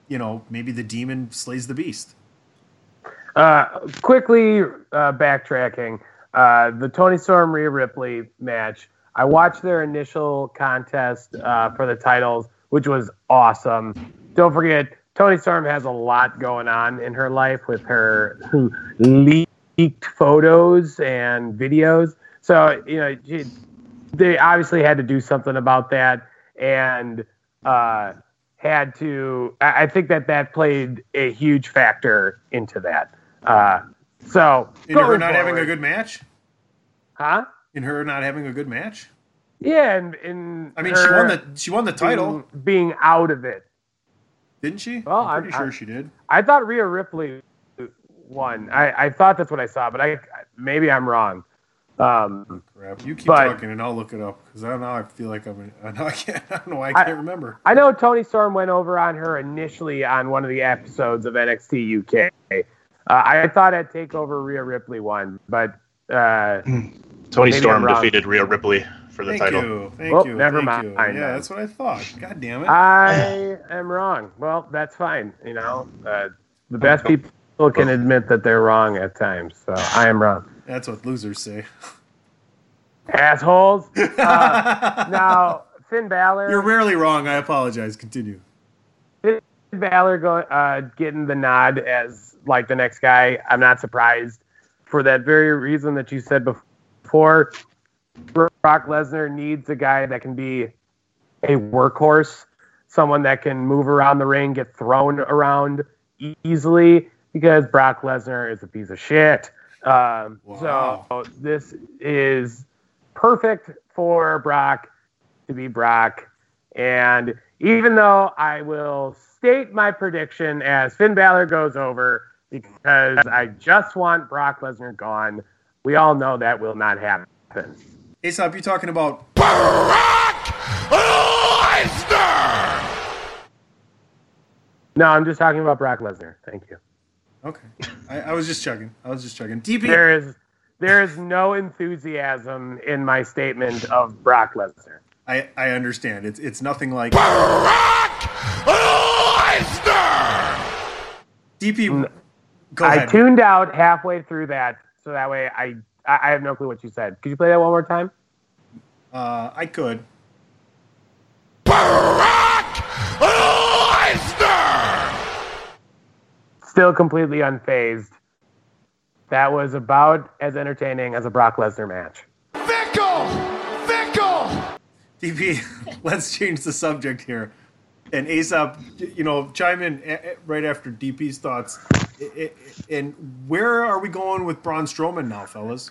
you know, maybe the demon slays the beast?
Uh, quickly uh, backtracking, uh, the Toni Storm Rhea Ripley match. I watched their initial contest uh, for the titles, which was awesome. Don't forget, Toni Storm has a lot going on in her life with her leaked photos and videos. So you know, she, they obviously had to do something about that, and uh, had to. I I think that that played a huge factor into that. Uh, so
In her not having a good match?
huh?
In her not having a good match?
Yeah, and, and
I mean, she won the she won the title,
being, being out of it.
didn't she?
Well,
I'm pretty
I-
sure
I-
she did.
I thought Rhea Ripley won. I, I thought that's what I saw, but I maybe I'm wrong. Um,
Crap. You keep
But-
talking and I'll look it up because now I feel like I'm. Now (laughs) I can't. I don't know. why I
I-
can't remember.
I know Toni Storm went over on her initially on one of the episodes of NXT UK. Uh, I thought at Takeover Rhea Ripley won, but uh,
Tony
Maybe
Storm defeated Rhea Ripley for the
Thank
title.
you. Thank
Oh,
you.
never
thank you.
mind
Yeah, that's what I thought. God damn it.
I am wrong. Well, that's fine. You know, uh, the best people can admit that they're wrong at times. So I am wrong.
that's what losers say.
Assholes. (laughs) Uh, now, Finn Balor.
You're rarely wrong. I apologize. Continue.
Finn Balor go, uh, getting the nod as like the next guy. I'm not surprised for that very reason that you said before. Brock Lesnar needs a guy that can be a workhorse, someone that can move around the ring, get thrown around easily, because Brock Lesnar is a piece of shit. Um,
Wow.
So this is perfect for Brock to be Brock. And even though I will state my prediction as Finn Balor goes over because I just want Brock Lesnar gone, we all know that will not happen.
Aesop, you're talking about? Barack Lesnar.
No, I'm just talking about Brock Lesnar. Thank you.
Okay. I, I was just checking. I was just checking. DP.
There is there is no enthusiasm in my statement of Brock Lesnar.
I, I understand. It's it's nothing like DP. Go
I
ahead.
tuned out halfway through that, so that way I I I have no clue what you said. Could you play that one more time?
Uh, I could.
Brock Lesnar!
Still completely unfazed. That was about as entertaining as a Brock Lesnar match.
Fickle! Fickle!
DP, (laughs) let's change the subject here. And Aesop, you know, chime in a- a- right after DP's thoughts. I- I- And where are we going with Braun Strowman now, fellas?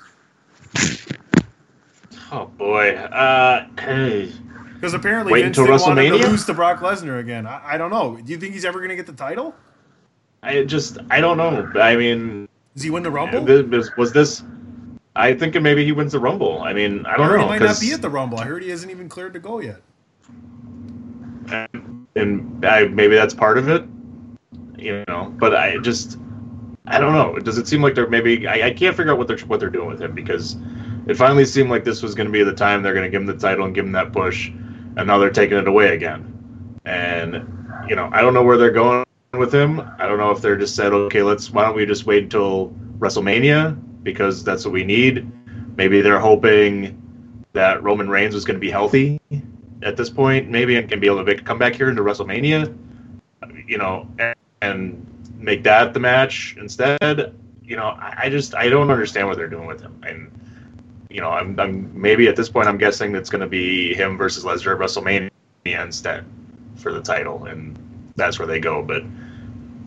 Oh boy. Uh, hey.
Because apparently
Wait
Vince
until
didn't want to
WrestleMania?
lose to Brock Lesnar again. I, I don't know. Do you think he's ever going to get the title?
I just I don't know. I mean,
Does he win the Rumble?
was, this? I think maybe he wins the Rumble. I mean, I
I
don't
heard
know.
he might not be at the Rumble. I heard he isn't even cleared to go yet.
and I, maybe that's part of it, you know. But I just, I don't know. Does it seem like they're maybe? I, I can't figure out what they're what they're doing with him because it finally seemed like this was going to be the time they're going to give him the title and give him that push, and now they're taking it away again. And you know, I don't know where they're going with him. I don't know if they're just said, okay, let's why don't we just wait until WrestleMania because that's what we need. Maybe they're hoping that Roman Reigns was going to be healthy at this point, maybe, and can be able to make, come back here into WrestleMania, you know, and, make that the match instead. You know, I, I just I don't understand what they're doing with him, and you know, I'm, I'm maybe at this point I'm guessing it's going to be him versus Lesnar at WrestleMania instead for the title, and that's where they go. But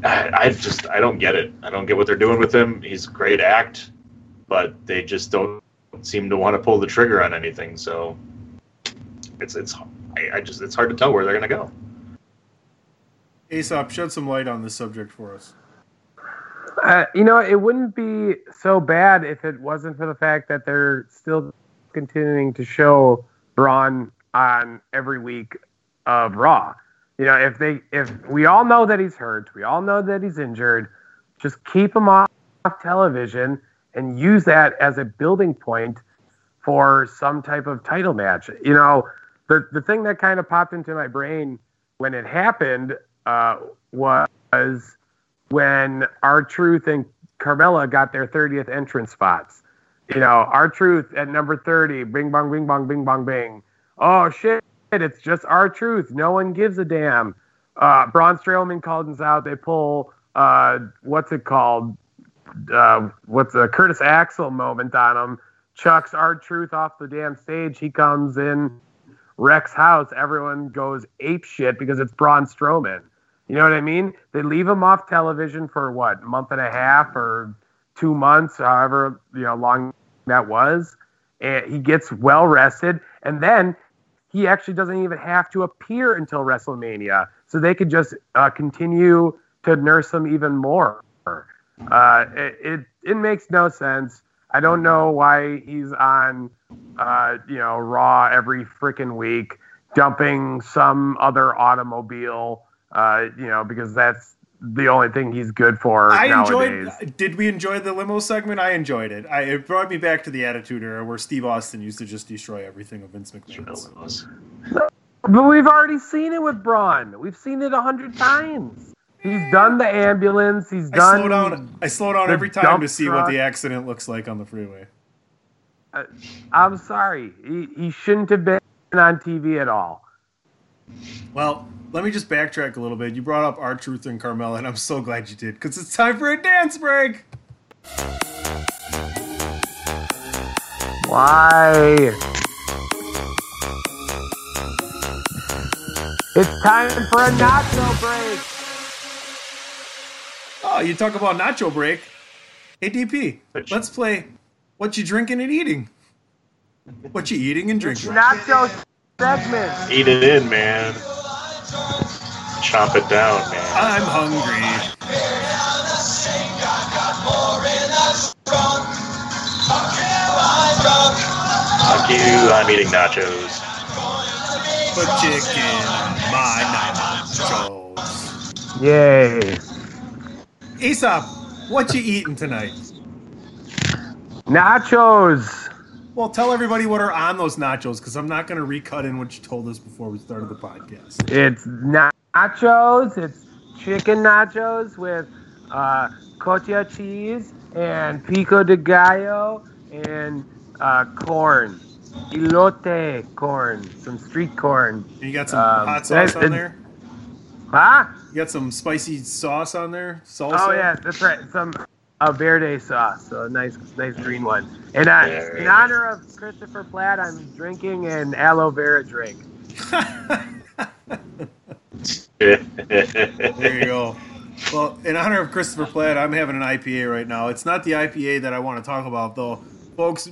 I, I just I don't get it. I don't get what they're doing with him. He's a great act, but they just don't seem to want to pull the trigger on anything. So it's it's I, I just it's hard to tell where they're gonna go.
Aesop, shed some light on this subject for us.
Uh, you know, it wouldn't be so bad if it wasn't for the fact that they're still continuing to show Braun on every week of Raw. You know, if they if we all know that he's hurt, we all know that he's injured, just keep him off television and use that as a building point for some type of title match. You know, the the thing that kind of popped into my brain when it happened uh, was when R-Truth and Carmella got their 30th entrance spots. You know, R-Truth at number 30, bing bong, bing bong, bing bong, bing. Oh shit, it's just R-Truth. No one gives a damn. Uh, Braun Strowman calls us out. They pull uh, what's it called? Uh, what's the Curtis Axel moment on him? Chucks R-Truth off the damn stage. He comes in Rex house. Everyone goes ape shit because it's Braun Strowman. You know what I mean? They leave him off television for what, month and a half or two months, however you know long that was. And he gets well rested, and then he actually doesn't even have to appear until WrestleMania, so they could just uh, continue to nurse him even more. Uh, it, it it makes no sense. I don't know why he's on, uh, you know, Raw every freaking week, dumping some other automobile, uh, you know, because that's the only thing he's good for
I
nowadays.
enjoyed. Did we enjoy the limo segment? I enjoyed it. I, it brought me back to the Attitude Era where Steve Austin used to just destroy everything of Vince McMahon's.
But we've already seen it with Braun. We've seen it a hundred times. He's done the ambulance. He's
I
done.
slow down. I slow down every time
dump
to see
truck.
what the accident looks like on the freeway.
I'm sorry. He, he shouldn't have been on TV at all.
Well, let me just backtrack a little bit. You brought up R-Truth and Carmella, and I'm so glad you did because it's time for a dance break.
Why? It's time for a nacho break.
Oh, you talk about nacho break. Hey DP, let's play. What you drinking and eating? What you eating and drinking?
Nacho segment.
Eat it in, man. Chomp it down, man.
I'm hungry.
Fuck you. I'm eating nachos.
Put chicken on my nachos.
Yay.
Aesop, what you eating tonight?
Nachos.
Well, tell everybody what are on those nachos because I'm not going to recut in what you told us before we started the podcast.
It's nachos. It's chicken nachos with uh, cotija cheese and pico de gallo and uh, corn. elote corn, some street corn.
You got some
Um,
hot sauce on there.
Huh?
You got some spicy sauce on there. Salsa.
Oh yeah, that's right. Some a verde sauce, so a nice, nice green one. And uh,
There
in
it
honor of Christopher Platt, I'm drinking an aloe vera drink. (laughs)
There you go. Well, in honor of Christopher Platt, I'm having an IPA right now. It's not the IPA that I want to talk about, though. Folks,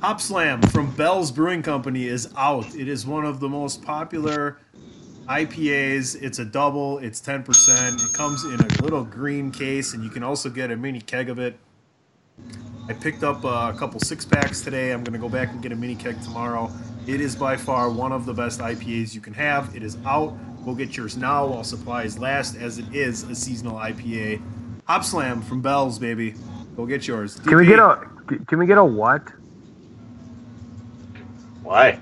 Hop Slam from Bell's Brewing Company is out. It is one of the most popular IPAs. It's a double, it's 10%. It comes in a little green case, and you can also get a mini keg of it. I picked up uh, a couple six packs today. I'm going to go back and get a mini keg tomorrow. It is by far one of the best IPAs you can have. It is out. Go get yours now while supplies last, as it is a seasonal IPA. Hop Slam from Bell's, baby. Go get yours.
Can we get a? Can we get a what?
Why?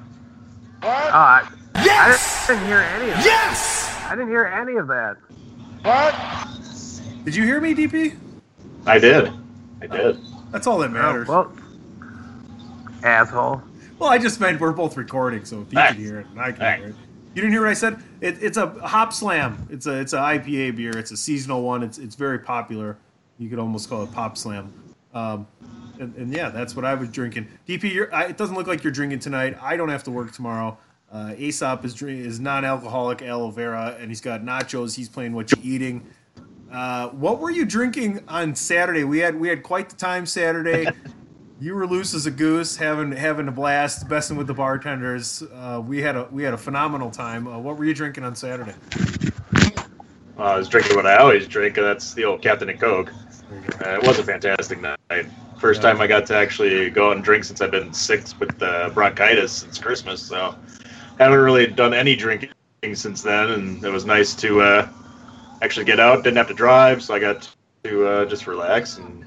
Uh, I didn't hear any of that.
Yes!
I didn't hear any of that.
What?
Did you hear me, DP?
I did. I did.
That's all that matters.
Well, asshole.
Well, I just meant we're both recording, so if you can hear it and I can hear it. You didn't hear what I said? It, it's a hop slam. It's a it's a IPA beer. It's a seasonal one. It's it's very popular. You could almost call it pop slam. Um, and, and yeah, that's what I was drinking. DP, you're, I, it doesn't look like you're drinking tonight. I don't have to work tomorrow. Uh, Aesop is drink, is non-alcoholic aloe vera, and he's got nachos. He's playing what you eating. Uh, what were you drinking on Saturday? We had we had quite the time Saturday. (laughs) you were loose as a goose, having having a blast, messing with the bartenders. Uh, we had a we had a phenomenal time. Uh, what were you drinking on Saturday?
Uh, I was drinking what I always drink, and that's the old Captain and Coke. Uh, it was a fantastic night. First time I got to actually go out and drink since I've been sick with uh, bronchitis since Christmas. So haven't really done any drinking since then, and it was nice to uh, actually get out. Didn't have to drive, so I got to uh, just relax and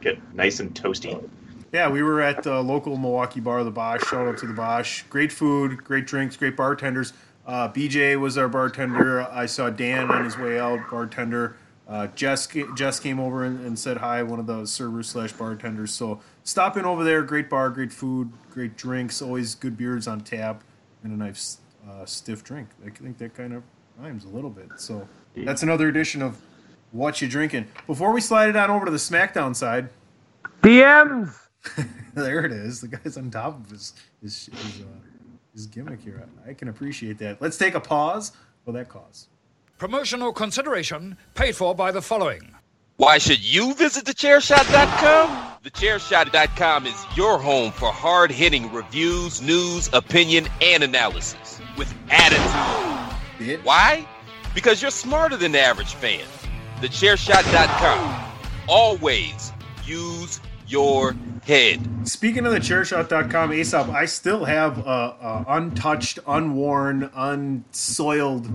get nice and toasty.
Yeah, we were at the local Milwaukee bar, the Bosch. Shout out to the Bosch. Great food, great drinks, great bartenders. Uh, BJ was our bartender. I saw Dan on his way out, bartender. Uh, Jess, Jess came over and, and said hi, one of the servers slash bartenders. So stop in over there. Great bar, great food, great drinks. Always good beers on tap, and a nice uh, stiff drink. I think that kind of rhymes a little bit. So that's another edition of What You Drinking. Before we slide it on over to the SmackDown side,
DMs. (laughs)
there it is. The guy's on top of his his his, uh, his gimmick here. I, I can appreciate that. Let's take a pause for that cause.
Promotional consideration paid for by the following.
Why should you visit thechairshot.com? Thechairshot.com is your home for hard hitting reviews, news, opinion, and analysis with attitude. Why? Because you're smarter than the average fan. Thechairshot.com. Always use your head.
Speaking of the chairshot.com, Aesop, I still have a, a untouched, unworn, unsoiled,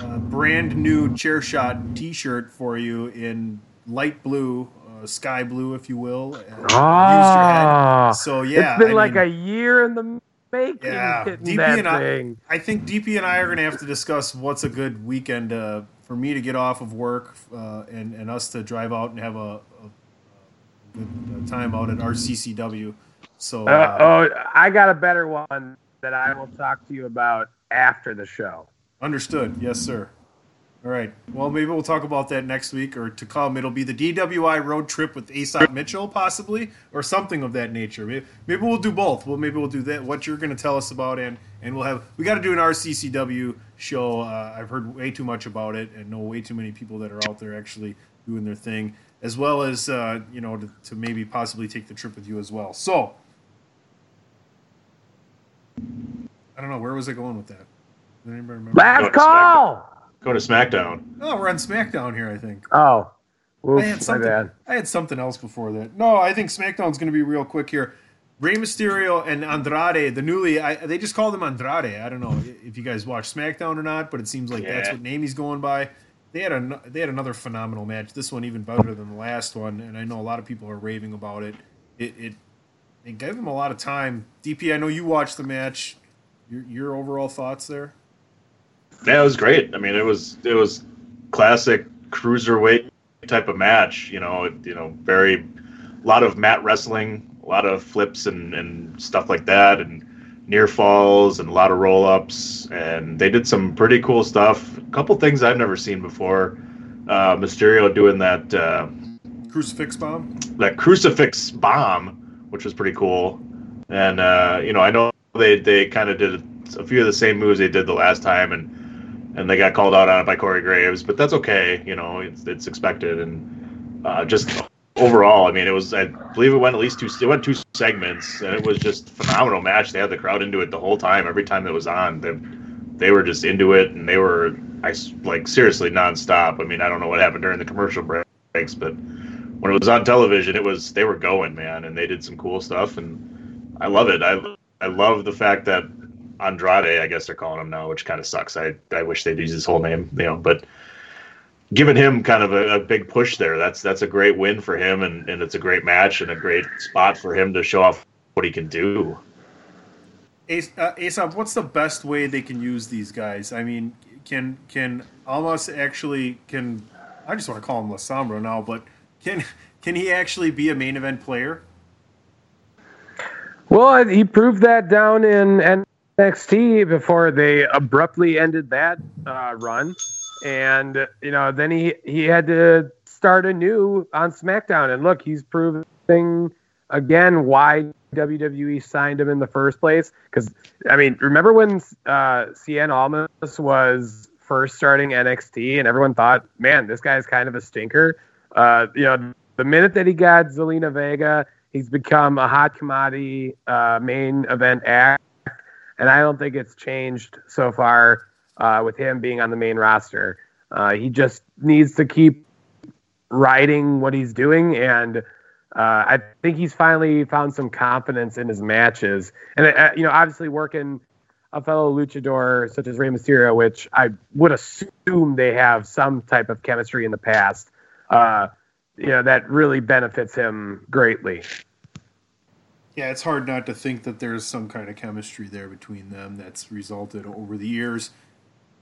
uh, brand new chairshot T-shirt for you in light blue, uh, sky blue, if you will. and used your
Ah,
head. So yeah,
it's been
I
like
mean-
a year in the making.
Yeah, (laughs) DP and I,
thing.
I think DP and I are going to have to discuss what's a good weekend uh, for me to get off of work uh, and and us to drive out and have a, a, a good uh, time out at RCCW. So
Uh,
uh,
oh, I got a better one that I will talk to you about after the show.
understood, yes, sir. All right. Well, maybe we'll talk about that next week or to come. It'll be the DWI road trip with Aesop Mitchell, possibly, or something of that nature. Maybe, maybe we'll do both. Well, maybe we'll do that. What you're going to tell us about, and and we'll have we got to do an RCCW show. Uh, I've heard way too much about it, and know way too many people that are out there actually doing their thing, as well as uh, you know to, to maybe possibly take the trip with you as well. So. I don't know where was I going with that. Does anybody remember?
Last
Go to
call.
Go to SmackDown.
Oh, we're on SmackDown here, I think.
Oh,
I
Oof,
had
my
something.
bad.
I had something else before that. No, I think SmackDown's going to be real quick here. Rey Mysterio and Andrade, the newly, I, they just call them Andrade. I don't know if you guys watch SmackDown or not, but it seems like that's what name he's going by. They had a they had another phenomenal match. This one even better than the last one, and I know a lot of people are raving about it. It, it they gave him a lot of time. DP, I know you watched the match. Your your overall thoughts there?
Yeah, it was great. I mean, it was it was classic cruiserweight type of match. You know, you know, very a lot of mat wrestling, a lot of flips and, and stuff like that, and near falls and a lot of roll ups. And they did some pretty cool stuff. A couple things I've never seen before. Uh, Mysterio doing that uh,
Crucifix bomb.
that crucifix bomb, which was pretty cool. And uh, you know, I know they they kind of did a few of the same moves they did the last time, and and they got called out on it by Corey Graves, but that's okay. You know, it's it's expected, and uh, just overall, I mean, it was I believe it went at least two it went two segments, and it was just phenomenal match. They had the crowd into it the whole time. Every time it was on, they they were just into it, and they were I like seriously nonstop. I mean, I don't know what happened during the commercial breaks, but when it was on television, it was they were going, man, and they did some cool stuff, and I love it. I I love the fact that Andrade, I guess they're calling him now, which kind of sucks. I I wish they'd use his whole name, you know, but giving him kind of a, a big push there, that's that's a great win for him, and and it's a great match and a great spot for him to show off what he can do.
Ace, uh, Aesop, what's the best way they can use these guys? I mean, can can Almas actually can? I just want to call him La Sombra now, but can can he actually be a main event player?
Well, he proved that down in NXT before they abruptly ended that uh, run, and you know then he he had to start anew on SmackDown. And look, he's proving again why WWE signed him in the first place. Because I mean, remember when uh, Cien Almas was first starting NXT, and everyone thought, man, this guy's kind of a stinker. Uh, you know, the minute that he got Zelina Vega, he's become a hot commodity uh, main event act, and I don't think it's changed so far uh, with him being on the main roster. Uh, he just needs to keep riding what he's doing, and uh, I think he's finally found some confidence in his matches. And uh, you know, obviously working a fellow luchador such as Rey Mysterio, which I would assume they have some type of chemistry in the past. Uh, you know, that really benefits him greatly.
Yeah, it's hard not to think that there's some kind of chemistry there between them that's resulted over the years.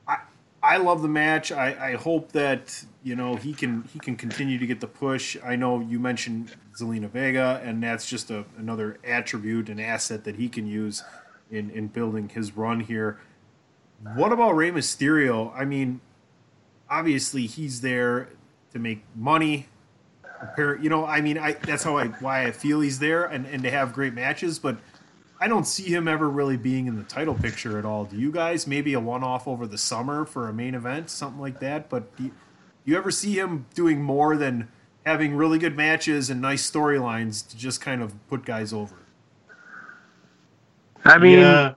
I I love the match. I, I hope that you know he can he can continue to get the push. I know you mentioned Zelina Vega, and that's just a, another attribute and asset that he can use in in building his run here. What about Rey Mysterio? I mean, obviously he's there to make money. Prepare, you know, I mean, I that's how I why I feel he's there and and to have great matches, but I don't see him ever really being in the title picture at all. Do you guys? Maybe a one off over the summer for a main event, something like that. But do you, do you ever see him doing more than having really good matches and nice storylines to just kind of put guys over?
I mean,
Yeah.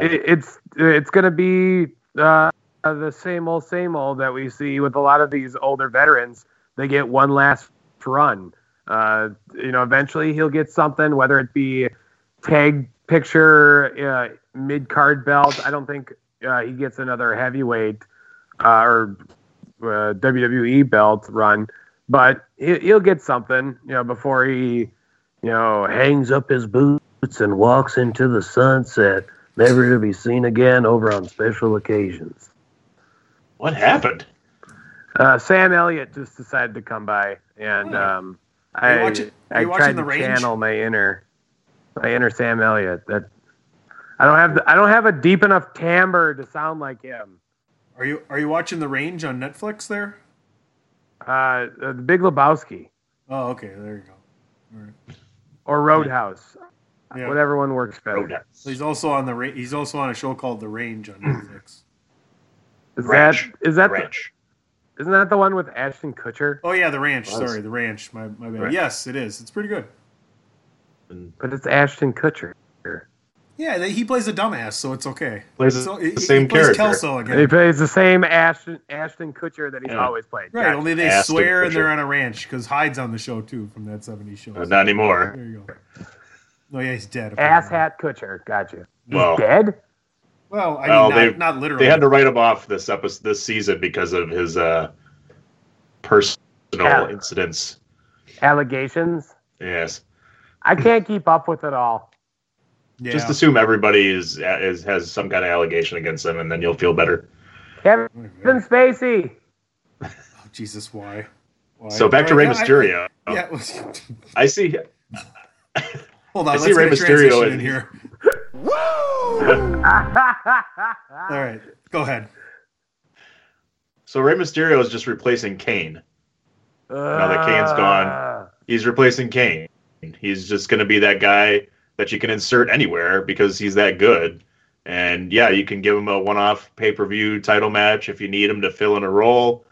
It, it's it's going to be uh, the same old, same old that we see with a lot of these older veterans. They get one last run. Uh, you know, eventually he'll get something, whether it be tag picture, uh, mid card belt. I don't think uh, he gets another heavyweight uh, or uh, WWE belt run, but he, he'll get something. You know, before he, you know, hangs up his boots and walks into the sunset, never to be seen again over on special occasions.
What happened?
Uh, Sam Elliott just decided to come by, and um, I
watching-
I tried
The
to
Range?
channel my inner my inner Sam Elliott. That I don't have the, I don't have a deep enough timbre to sound like him.
Are you are you watching The Range on Netflix there?
Uh, the Big Lebowski
Oh, okay, there you go. All right.
or Roadhouse,
Yeah.
whatever one works better.
Roadhouse.
So he's also on the he's also on a show called The Range on Netflix.
Is
Ranch.
that is that the,
Ranch.
Isn't that the one with Ashton Kutcher?
Oh yeah, The Ranch.
Was.
Sorry, The Ranch. My my bad.
Right.
Yes, it is. It's pretty good.
But it's Ashton Kutcher.
Yeah, he plays a dumbass, so it's okay.
Plays
so,
the
he-
same
he plays
character.
Kelso
He plays the same Ashton Ashton Kutcher that he's
Yeah.
always played.
Right,
Gotcha.
only they
Ashton
swear and they're on a ranch because Hyde's on the show too from that '70s show.
Uh, not anymore.
There you go. No, yeah, he's dead.
Ass
apparently.
hat Kutcher. Gotcha. He's
Well-
dead.
Well, I
Well,
mean,
they-
not, not literally.
They had to write him off this episode, this season because of his uh, personal
Yeah.
incidents.
Allegations.
Yes.
I can't keep up with it all.
yeah.
Just assume everybody is, is has some kind of allegation against them, and then you'll feel better.
Kevin Spacey.
Oh, Jesus, why? why?
So back to
Right,
Rey
yeah, I-
Mysterio.
yeah,
I see. (laughs)
Hold on,
I
let's
see Rey Mysterio
in
he's-
here. (laughs) All right, go ahead.
So Rey Mysterio is just replacing Kane. Now that Kane's gone, ah. he's replacing Kane. He's just going to be that guy that you can insert anywhere because he's that good. And yeah, you can give him a one-off pay-per-view title match if you need him to fill in a role.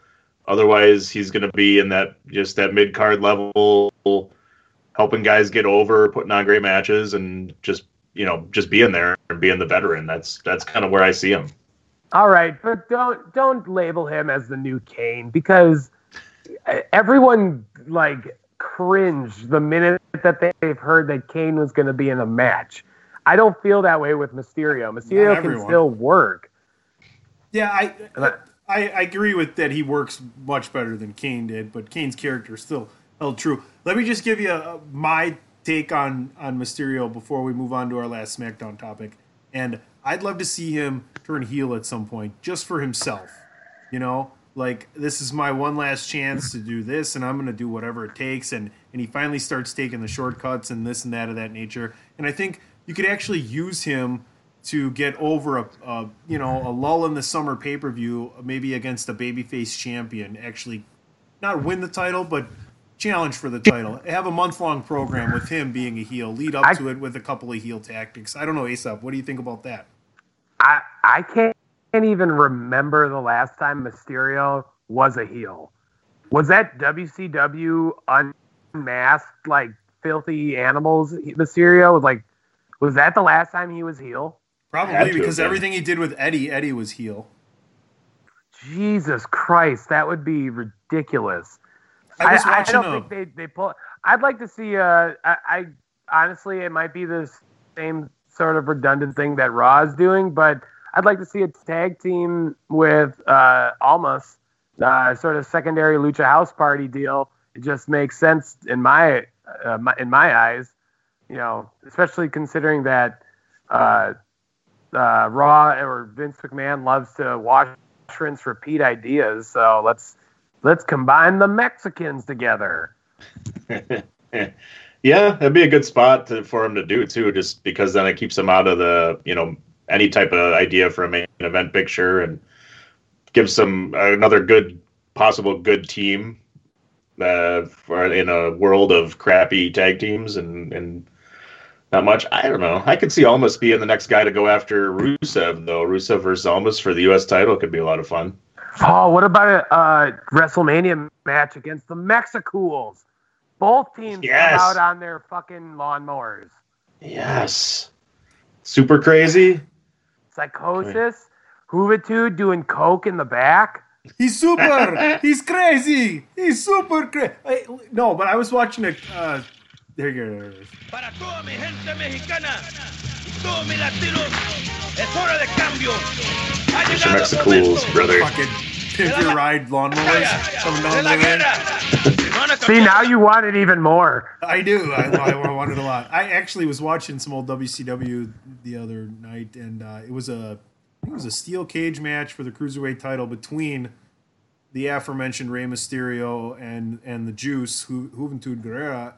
Otherwise, he's going to be in that just that mid-card level, helping guys get over, putting on great matches, and just you know just being there and being the veteran. That's that's kind of where I see him.
All right, but don't don't label him as the new Kane because everyone like cringed the minute that they've heard that Kane was going to be in a match. I don't feel that way with Mysterio. Mysterio can
everyone.
still work.
Yeah, I,
I-
I I agree with that. He works much better than Kane did, but Kane's character still held true. Let me just give you uh my take on on Mysterio before we move on to our last SmackDown topic. And I'd love to see him turn heel at some point, just for himself. You know, like this is my one last chance to do this, and I'm going to do whatever it takes. And and he finally starts taking the shortcuts and this and that of that nature. And I think you could actually use him to get over a, a you know a lull in the summer pay per view, maybe against a babyface champion. Actually, not win the title, but challenge for the title. Have a month long program with him being a heel. Lead up
I-
to it with a couple of heel tactics. I don't know, Aesop. What do you think about that?
I I can't even remember the last time Mysterio was a heel. Was that WCW unmasked like filthy animals Mysterio was like was that the last time he was heel?
Probably because everything he did with Eddie, Eddie was heel.
Jesus Christ, that would be ridiculous.
I was
I,
watching
don't
a-
think they they pull. I'd like to see. Uh, I, I honestly, it might be the same sort of redundant thing that Raw is doing, but I'd like to see a tag team with uh, Almas, uh, sort of secondary Lucha House Party deal. It just makes sense in my, uh, my in my eyes, you know, especially considering that uh, uh, Raw or Vince McMahon loves to wash, rinse, repeat ideas. So let's let's combine the Mexicans together. (laughs)
yeah, that'd be a good spot to, for him to do too, just because then it keeps him out of the you know any type of idea for a main event picture and gives them another good possible good team uh, in a world of crappy tag teams and and not much. I don't know. I could see Almas being the next guy to go after Rusev though. Rusev versus Almas for the U.S. title could be a lot of fun.
Oh, what about a uh, WrestleMania match against the Mexicools? Both teams
Yes.
come out on their fucking lawnmowers.
Yes, super crazy.
Psicosis, Juventud doing coke in the back.
He's super. He's crazy. He's super crazy. No, but I was watching a. Uh, there you go. There it is.
Para toda mi gente mexicana y todos mis latinos, es hora de cambio. Ha
Mr. Mexicools, brother.
Fucking pimp your ride lawnmowers coming
de
down
la
the lane.
guerra. Van a
See, now you want it even more.
I do. I, I it a lot. I actually was watching some old WCW the other night, and uh, it was a I think it was a steel cage match for the cruiserweight title between the aforementioned Rey Mysterio and and the Juice, Ju- Juventud Guerrera,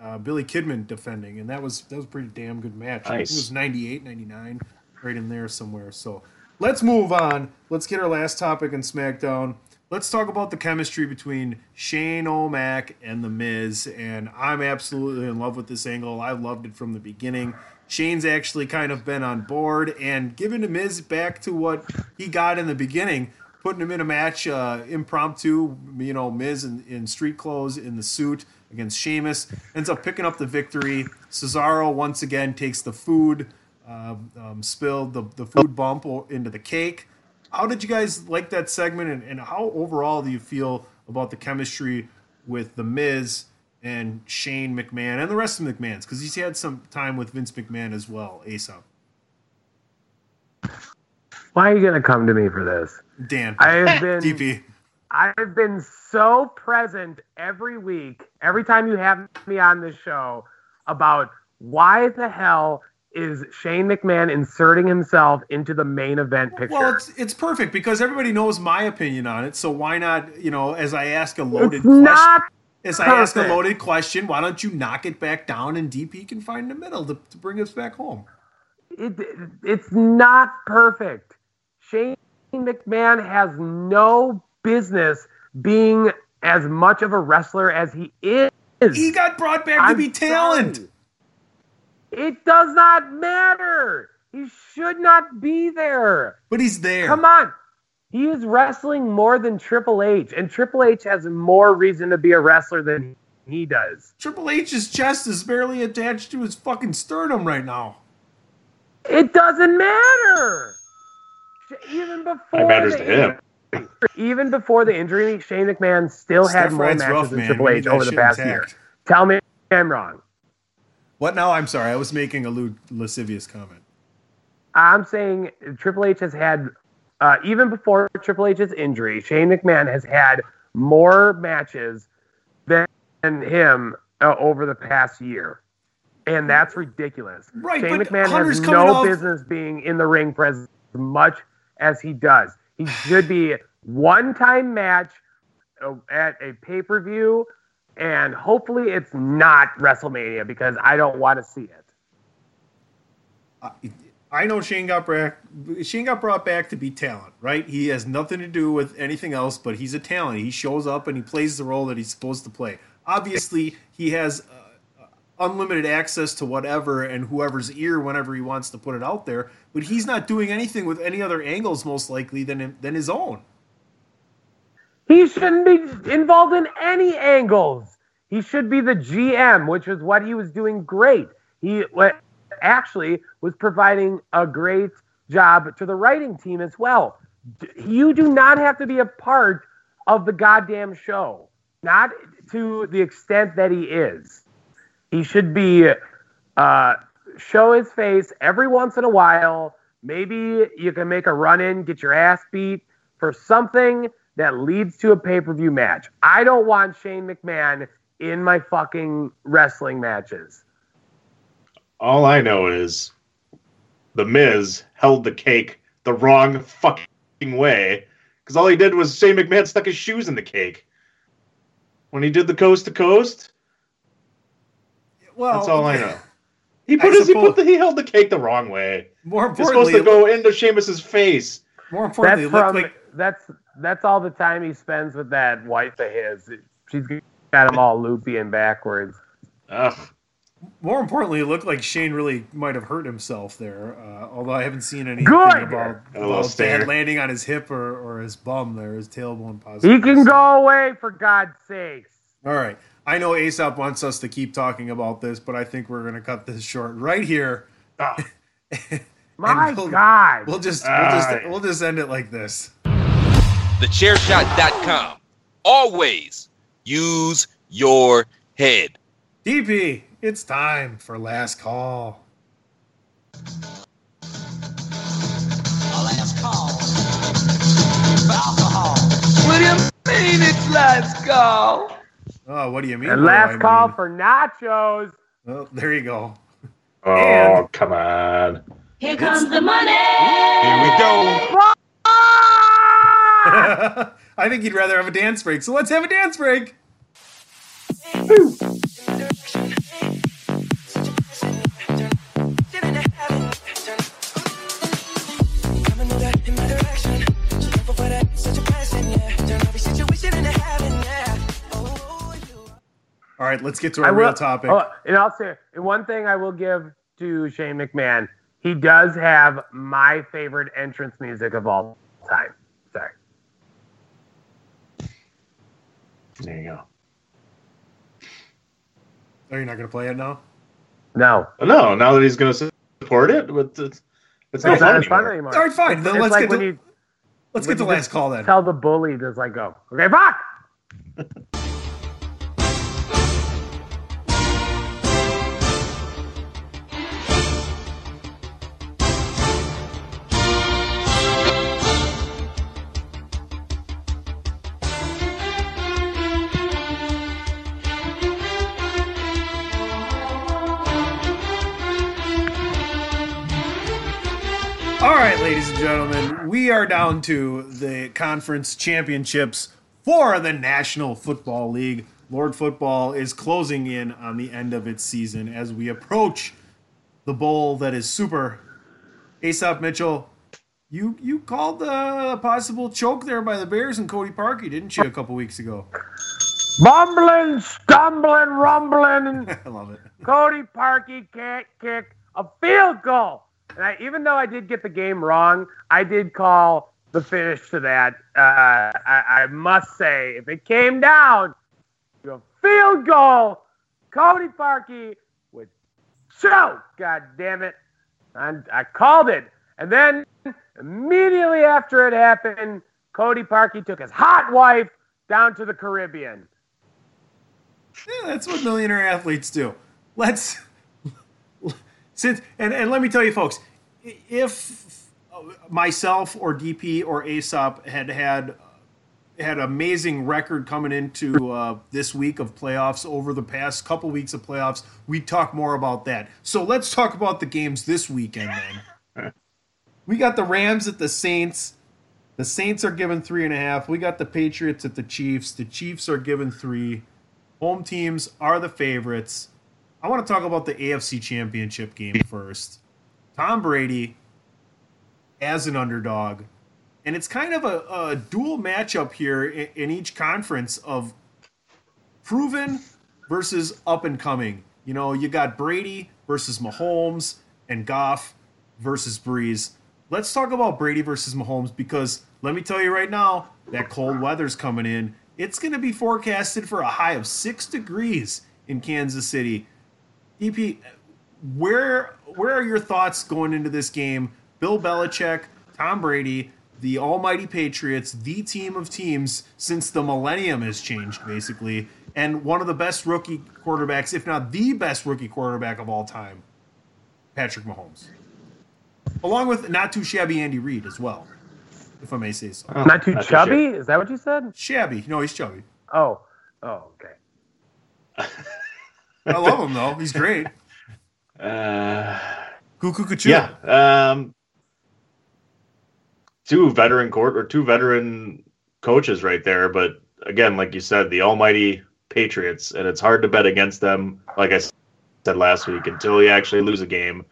uh, Billy Kidman defending, and that was that was a pretty damn good match. I think
Nice.
It was 98, 99, right in there somewhere. So let's move on. Let's get our last topic in SmackDown. Let's talk about the chemistry between Shane O'Mac and The Miz. And I'm absolutely in love with this angle. I loved it from the beginning. Shane's actually kind of been on board and giving The Miz back to what he got in the beginning, putting him in a match uh, impromptu, you know, Miz in, in street clothes in the suit against Sheamus. Ends up picking up the victory. Cesaro once again takes the food, uh, um, spilled the, the food bump into the cake. How did you guys like that segment, and, and how overall do you feel about the chemistry with the Miz and Shane McMahon and the rest of the McMahons? Because he's had some time with Vince McMahon as well. Aesop.
Why are you gonna come to me for this?
Dan,
I have been
DP.
I've been so present every week, every time you have me on this show, about why the hell is Shane McMahon inserting himself into the main event picture?
Well, it's it's perfect because everybody knows my opinion on it. So why not, you know, as I ask a loaded
It's
question?
not
As I ask a loaded question, why don't you knock it back down and DP can find the middle to, to bring us back home?
it, it's not perfect. Shane McMahon has no business being as much of a wrestler as he is.
He got brought back to
I'm
be talent.
sorry. It does not matter. He should not be there.
But he's there.
Come on. He is wrestling more than Triple H, and Triple H has more reason to be a wrestler than he does.
Triple H's chest is barely attached to his fucking sternum right now.
It doesn't matter. Even before
It matters to him. (coughs)
even before the injury, Shane McMahon still had more matches
rough,
than
man.
Triple H over the past
intact.
year. Tell me I'm wrong.
What now? I'm sorry. I was making a lewd, lascivious comment.
I'm saying Triple H has had, uh, even before Triple H's injury, Shane McMahon has had more matches than him uh, over the past year. And that's ridiculous.
Right,
Shane McMahon
Hunter's
has no
off-
business being in the ring as much as he does. He should be one time match uh, at a pay per view, and hopefully it's not WrestleMania because I don't want to see it.
I know Shane got back. Shane got brought back to be talent, right? He has nothing to do with anything else, but he's a talent. He shows up and he plays the role that he's supposed to play. Obviously, he has uh, unlimited access to whatever and whoever's ear whenever he wants to put it out there. But he's not doing anything with any other angles, most likely than than his own.
He shouldn't be involved in any angles. He should be the GM, which is what he was doing great. He actually was providing a great job to the writing team as well. You do not have to be a part of the goddamn show, not to the extent that he is. He should be uh, show his face every once in a while. Maybe you can make a run in, get your ass beat for something that leads to a pay per view match. I don't want Shane McMahon in my fucking wrestling matches.
All I know is the Miz held the cake the wrong fucking way because all he did was Shane McMahon stuck his shoes in the cake when he did the coast to coast.
Well,
That's all I know. He put
I
his, he put the, he held the cake the wrong way.
More importantly,
It's supposed to go into Sheamus's face.
more importantly,
That's
it looked
from
like
that's that's all the time he spends with that wife of his. She's got him all loopy and backwards.
Ugh.
More importantly, it looked like Shane really might have hurt himself there. Uh, although I haven't seen anything
Good!
about,
A little
about
stinger.
landing on his hip or, or his bum there, his tailbone possibly.
He can go away for God's sakes.
All right. I know Aesop wants us to keep talking about this, but I think we're going to cut this short right here. (laughs)
Ah.
My
we'll-
God.
We'll just we'll
All
just
right.
we'll just end it like this.
TheChairShot.com. Always use your head.
DP, it's time for last call.
Last call. Alcohol. What do you mean it's last call?
Oh, what do you mean?
and last
I
call
mean?
for nachos.
Oh, there you go.
Oh,
And-
come on.
Here comes the money.
Here we go. (laughs)
I think you'd rather have a dance break, so let's have a dance break. All right, let's get to our
I will,
real topic.
Oh, and I'll say one thing I will give to Shane McMahon. He does have my favorite entrance music of all time. Sorry.
There you go.
Are you're not going to play it now?
No.
No, now that he's going to support it, but it's, it's not
It's
fun
not fun
anymore.
anymore.
All right, fine. Then
It's
let's
like
get
when
to
you
let's get the last call then.
Tell the bully to just like go. Okay, fuck. (laughs)
gentlemen, we are down to the conference championships for the National Football League. Lord Football is closing in on the end of its season as we approach the bowl that is super. Aesop Mitchell, you you called the possible choke there by the Bears and Cody Parkey, didn't you, a couple weeks ago?
Bumbling, stumbling, rumbling. (laughs)
I love it.
Cody Parkey can't kick a field goal. And I, even though I did get the game wrong, I did call the finish to that. Uh, I, I must say, if it came down to a field goal, Cody Parkey would choke. God damn it. And I called it. And then immediately after it happened, Cody Parkey took his hot wife down to the Caribbean.
Yeah, that's what millionaire athletes do. Let's since and, and let me tell you, folks, if myself or DP or Aesop had had had amazing record coming into uh, this week of playoffs over the past couple weeks of playoffs, we'd talk more about that. So let's talk about the games this weekend then. (laughs) we got the Rams at the Saints. The Saints are given three and a half. We got the Patriots at the Chiefs. The Chiefs are given three. Home teams are the favorites. I want to talk about the AFC Championship game first. Tom Brady as an underdog. And it's kind of a, a dual matchup here in, in each conference of proven versus up and coming. You know, you got Brady versus Mahomes and Goff versus Brees. Let's talk about Brady versus Mahomes because let me tell you right now, that cold weather's coming in. It's going to be forecasted for a high of six degrees in Kansas City. EP, where where are your thoughts going into this game? Bill Belichick, Tom Brady, the almighty Patriots, the team of teams since the millennium has changed, basically, and one of the best rookie quarterbacks, if not the best rookie quarterback of all time, Patrick Mahomes. Along with not too shabby Andy Reid as well, if I may say so.
Oh, not too not chubby? Too Is that what you said?
Shabby. No, he's chubby.
Oh. Oh, okay. (laughs)
I love him though. He's great.
Uh,
Cuckoo
Yeah. Um, two veteran court or two veteran coaches right there, but again, like you said, the almighty Patriots, and it's hard to bet against them. Like I said last week, until you actually lose a game,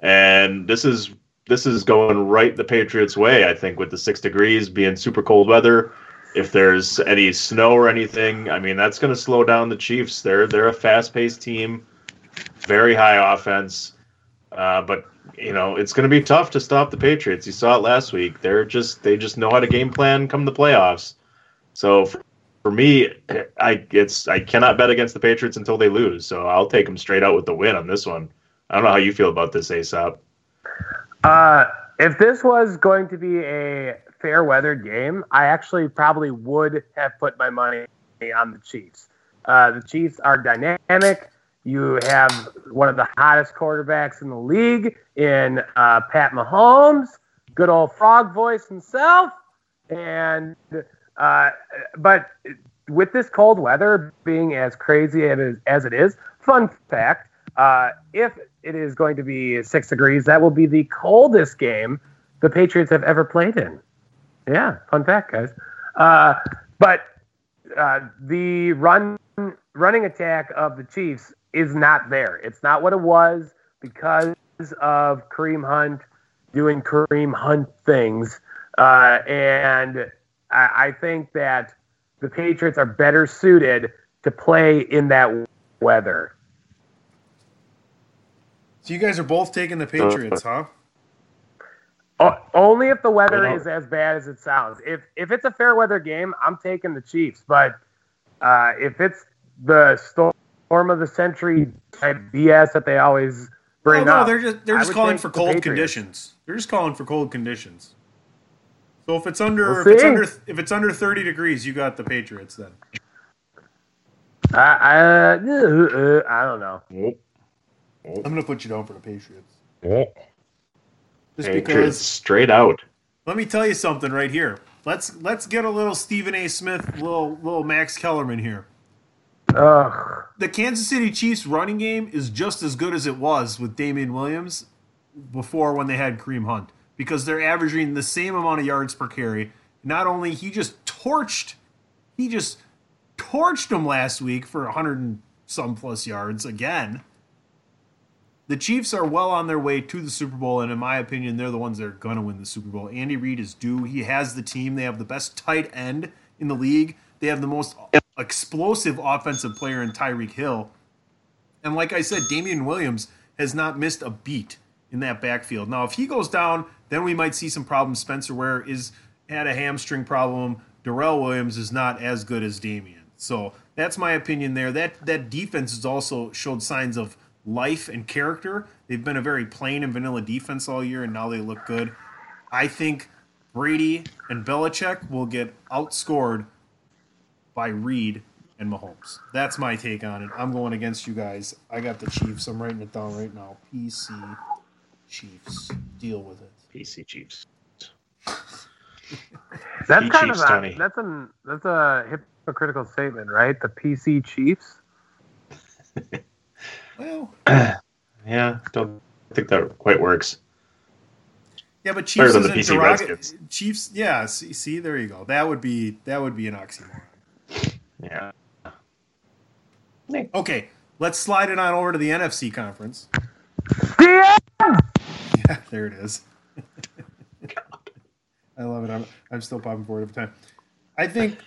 and this is this is going right the Patriots' way. I think with the six degrees being super cold weather. If there's any snow or anything, I mean that's going to slow down the Chiefs. They're they're a fast-paced team, very high offense, uh, but you know it's going to be tough to stop the Patriots. You saw it last week. They're just they just know how to game plan come the playoffs. So for, for me, I it's I cannot bet against the Patriots until they lose. So I'll take them straight out with the win on this one. I don't know how you feel about this, Aesop.
Uh, if this was going to be a fair weather game, I actually probably would have put my money on the Chiefs. Uh, the Chiefs are dynamic. You have one of the hottest quarterbacks in the league in uh, Pat Mahomes, good old frog voice himself. And uh, but with this cold weather being as crazy as it is, fun fact: uh, if it is going to be six degrees, that will be the coldest game the Patriots have ever played in. Yeah, fun fact, guys. Uh, but uh, the run running attack of the Chiefs is not there. It's not what it was because of Kareem Hunt doing Kareem Hunt things, uh, and I, I think that the Patriots are better suited to play in that weather.
So you guys are both taking the Patriots, huh?
Only if the weather is as bad as it sounds. If if it's a fair weather game, I'm taking the Chiefs. But uh, if it's the storm of the century type BS that they always bring
oh, no,
up,
they're just they're just calling for cold conditions. They're just calling for cold conditions. So if it's under we'll if it's under if it's under 30 degrees, you got the Patriots then.
I I, uh, I don't know.
I'm gonna put you down for the Patriots.
Just Patriots because straight out.
Let me tell you something right here. Let's let's get a little Stephen A. Smith, little little Max Kellerman here.
Ugh.
The Kansas City Chiefs running game is just as good as it was with Damien Williams before when they had Kareem Hunt because they're averaging the same amount of yards per carry. Not only he just torched, he just torched them last week for 100 and some plus yards again. The Chiefs are well on their way to the Super Bowl, and in my opinion, they're the ones that are going to win the Super Bowl. Andy Reid is due. He has the team. They have the best tight end in the league. They have the most explosive offensive player in Tyreek Hill. And like I said, Damien Williams has not missed a beat in that backfield. Now, if he goes down, then we might see some problems. Spencer Ware is had a hamstring problem. Darrel Williams is not as good as Damien. So that's my opinion there. That that defense has also showed signs of life and character. They've been a very plain and vanilla defense all year, and now they look good. I think Brady and Belichick will get outscored by Reid and Mahomes. That's my take on it. I'm going against you guys. I got the Chiefs. I'm writing it down right now. PC Chiefs. Deal with it.
PC Chiefs. (laughs)
That's
P
kind
Chiefs,
of a,
Tony.
that's a that's a hypocritical statement, right? The PC Chiefs. (laughs)
Well, (clears throat)
Yeah, don't think that quite works.
yeah, but Chiefs
than the
isn't
PC
derog-
Redskins.
Chiefs. Yeah, see, see, there you go. That would be that would be an oxymoron.
Yeah.
Okay, let's slide it on over to the NFC conference.
Yeah.
Yeah, (laughs) there it is. (laughs) I love it. I'm, I'm still popping for it every time. I think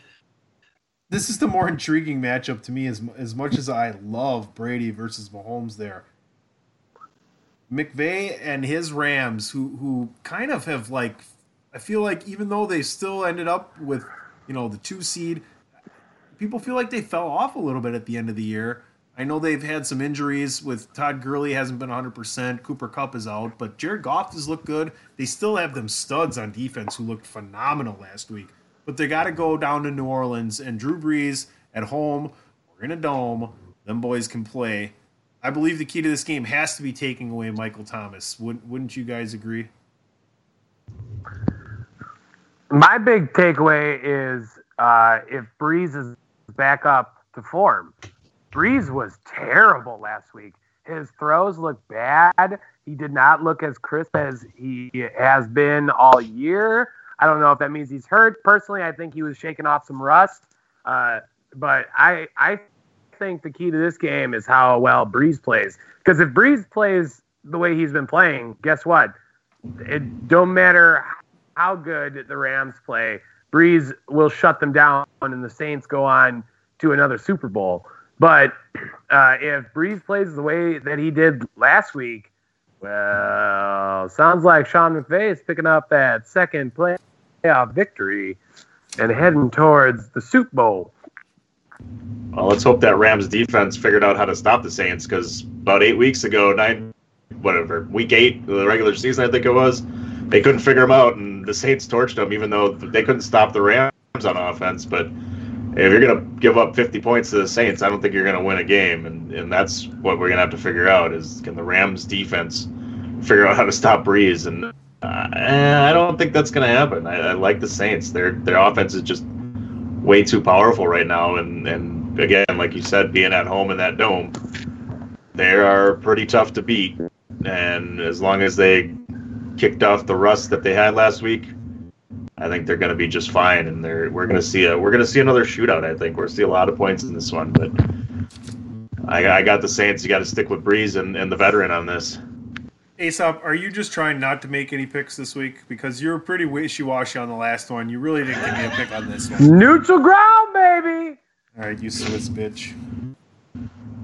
this is the more intriguing matchup to me as, as much as I love Brady versus Mahomes there. McVay and his Rams, who who kind of have like, I feel like even though they still ended up with, you know, the two seed, people feel like they fell off a little bit at the end of the year. I know they've had some injuries with Todd Gurley hasn't been 100%. Cooper Kupp is out, but Jared Goff has looked good. They still have them studs on defense who looked phenomenal last week. But they got to go down to New Orleans and Drew Brees at home or in a dome. Them boys can play. I believe the key to this game has to be taking away Michael Thomas. Wouldn't, wouldn't you guys agree?
My big takeaway is uh, if Brees is back up to form. Brees was terrible last week. His throws look bad. He did not look as crisp as he has been all year. I don't know if that means he's hurt. Personally, I think he was shaking off some rust. Uh, but I I think the key to this game is how well Brees plays. Because if Brees plays the way he's been playing, guess what? It don't matter how good the Rams play. Brees will shut them down, and the Saints go on to another Super Bowl. But (clears throat) uh, if Brees plays the way that he did last week, well, sounds like Sean McVay is picking up that second playoff victory and heading towards the Super Bowl.
Well, let's hope that Rams defense figured out how to stop the Saints because about eight weeks ago, nine, whatever, week eight, of the regular season, I think it was, they couldn't figure them out, and the Saints torched them, even though they couldn't stop the Rams on offense. But if you're going to give up 50 points to the Saints, I don't think you're going to win a game, and, and that's what we're going to have to figure out is can the Rams defense figure out how to stop Brees? And uh, I don't think that's going to happen. I, I like the Saints. Their their offense is just way too powerful right now, and and again, like you said, being at home in that dome, they are pretty tough to beat. And as long as they kicked off the rust that they had last week, I think they're going to be just fine. And they're we're going to see a we're going to see another shootout. I think we're see a lot of points in this one, but. I, I got the Saints. You got to stick with Brees and, and the veteran on this.
Aesop, are you just trying not to make any picks this week? Because you were pretty wishy washy on the last one. You really didn't give me a pick on this one.
Neutral ground, baby.
All right, you Swiss bitch.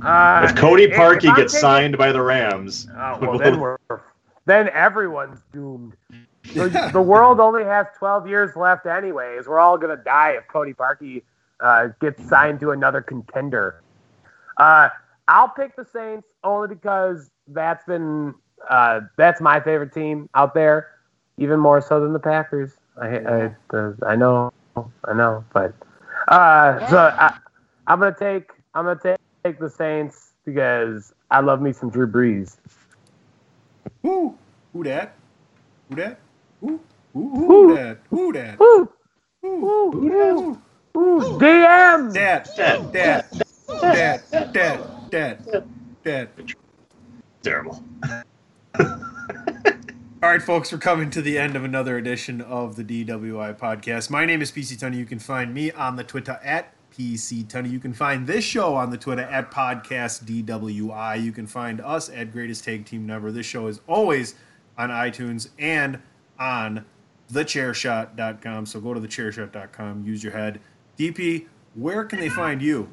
Uh,
If Cody
if- if
Parkey
I'm
gets
taking-
signed by the Rams,
Oh, well, then we're then everyone's doomed. The, (laughs) the world only has 12 years left, anyways. We're all gonna die if Cody Parkey uh, gets signed to another contender. Uh, I'll pick the Saints only because that's been uh, that's my favorite team out there, even more so than the Packers. I I, uh, I know, I know, but uh, so I, I'm gonna take I'm gonna take, take the Saints because I love me some Drew Brees.
Who? Who that? Who that? Who? Who? Who that? Who that? Who?
Woo!
Who
Woo! Woo! DM!
that? Dad, dad, dad, dad, dad, dad.
terrible.
All right, folks, we're coming to the end of another edition of the DWI podcast. My name is PC Tony. You can find me on the Twitter at PC Tunney. You can find this show on the Twitter at Podcast DWI. You can find us at Greatest Tag Team Never. This show is always on iTunes and on thechairshot.com. So go to thechairshot.com, use your head. DP, where can they find you?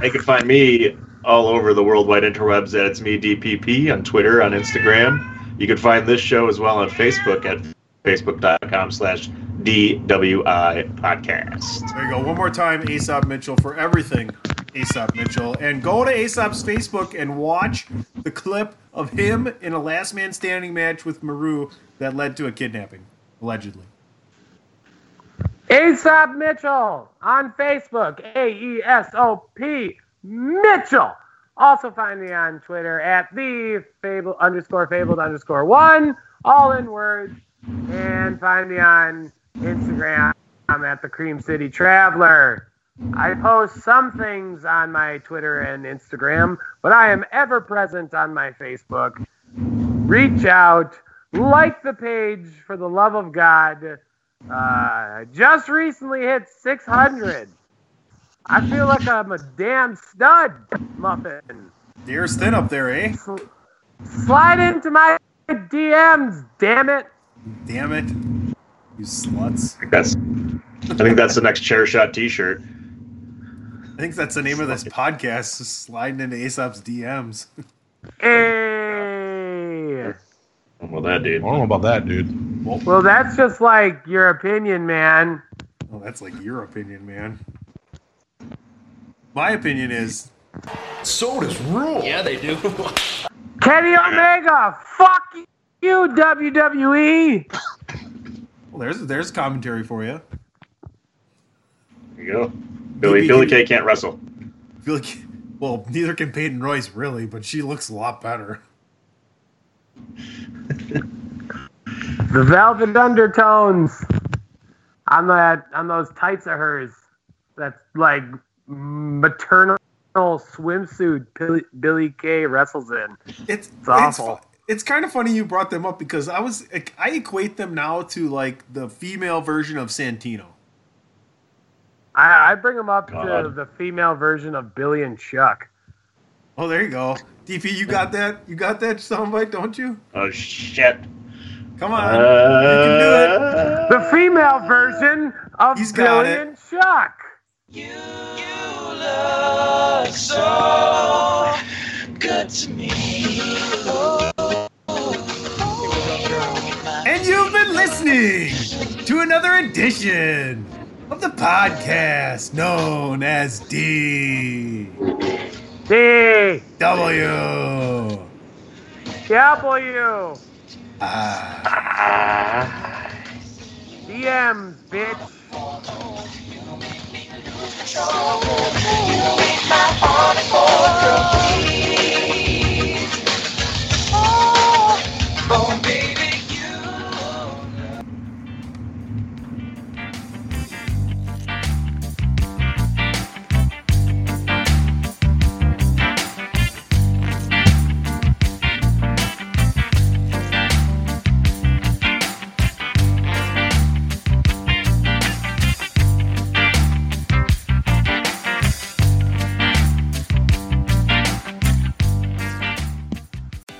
They can find me all over the worldwide interwebs at It's Me DPP on Twitter, on Instagram. You can find this show as well on Facebook at facebook.com slash DWI podcast.
There you go. One more time, Aesop Mitchell for everything, Aesop Mitchell. And go to Aesop's Facebook and watch the clip of him in a last man standing match with Maru that led to a kidnapping, allegedly.
Aesop Mitchell on Facebook, A E S O P Mitchell. Also find me on Twitter at the fable underscore fabled underscore one, all in words. And find me on Instagram. I'm at the Cream City Traveler. I post some things on my Twitter and Instagram, but I am ever present on my Facebook. Reach out, like the page for the love of God. Uh, just recently hit 600. I feel like I'm a damn stud, muffin.
Deer's thin up there, eh?
Slide into my DMs, damn it.
Damn it. You sluts.
I think that's, I think that's the next chair shot T-shirt.
I think that's the name of this podcast, sliding into Aesop's DMs.
Hey.
Well, that dude.
I don't know about that, dude.
Well, that's just like your opinion, man.
Oh, that's like your opinion, man. My opinion is
Sodas rule.
Yeah, they do. (laughs)
Kenny Omega, fuck you, WWE.
well, there's there's commentary for you.
There you go. Billy Billy Kay can't wrestle.
I feel well, neither can Peyton Royce really, but she looks a lot better. (laughs)
The velvet undertones on that on those tights of hers. That's like maternal swimsuit Billy, Billy Kay wrestles in.
It's,
It's awful.
It's, it's kind of funny you brought them up because I was I equate them now to like the female version of Santino.
I, I bring them up to the female version of Billy and Chuck.
Oh, there you go. DP, you got that? You got that soundbite, don't you?
Oh shit.
Come on, you can do it.
Uh,
The female version of
He's
Billy and Chuck.
And you've been listening to another edition of the podcast known as D
D
W.
W
Ah.
DMs, bitch control. You ain't my heart, in girl, please.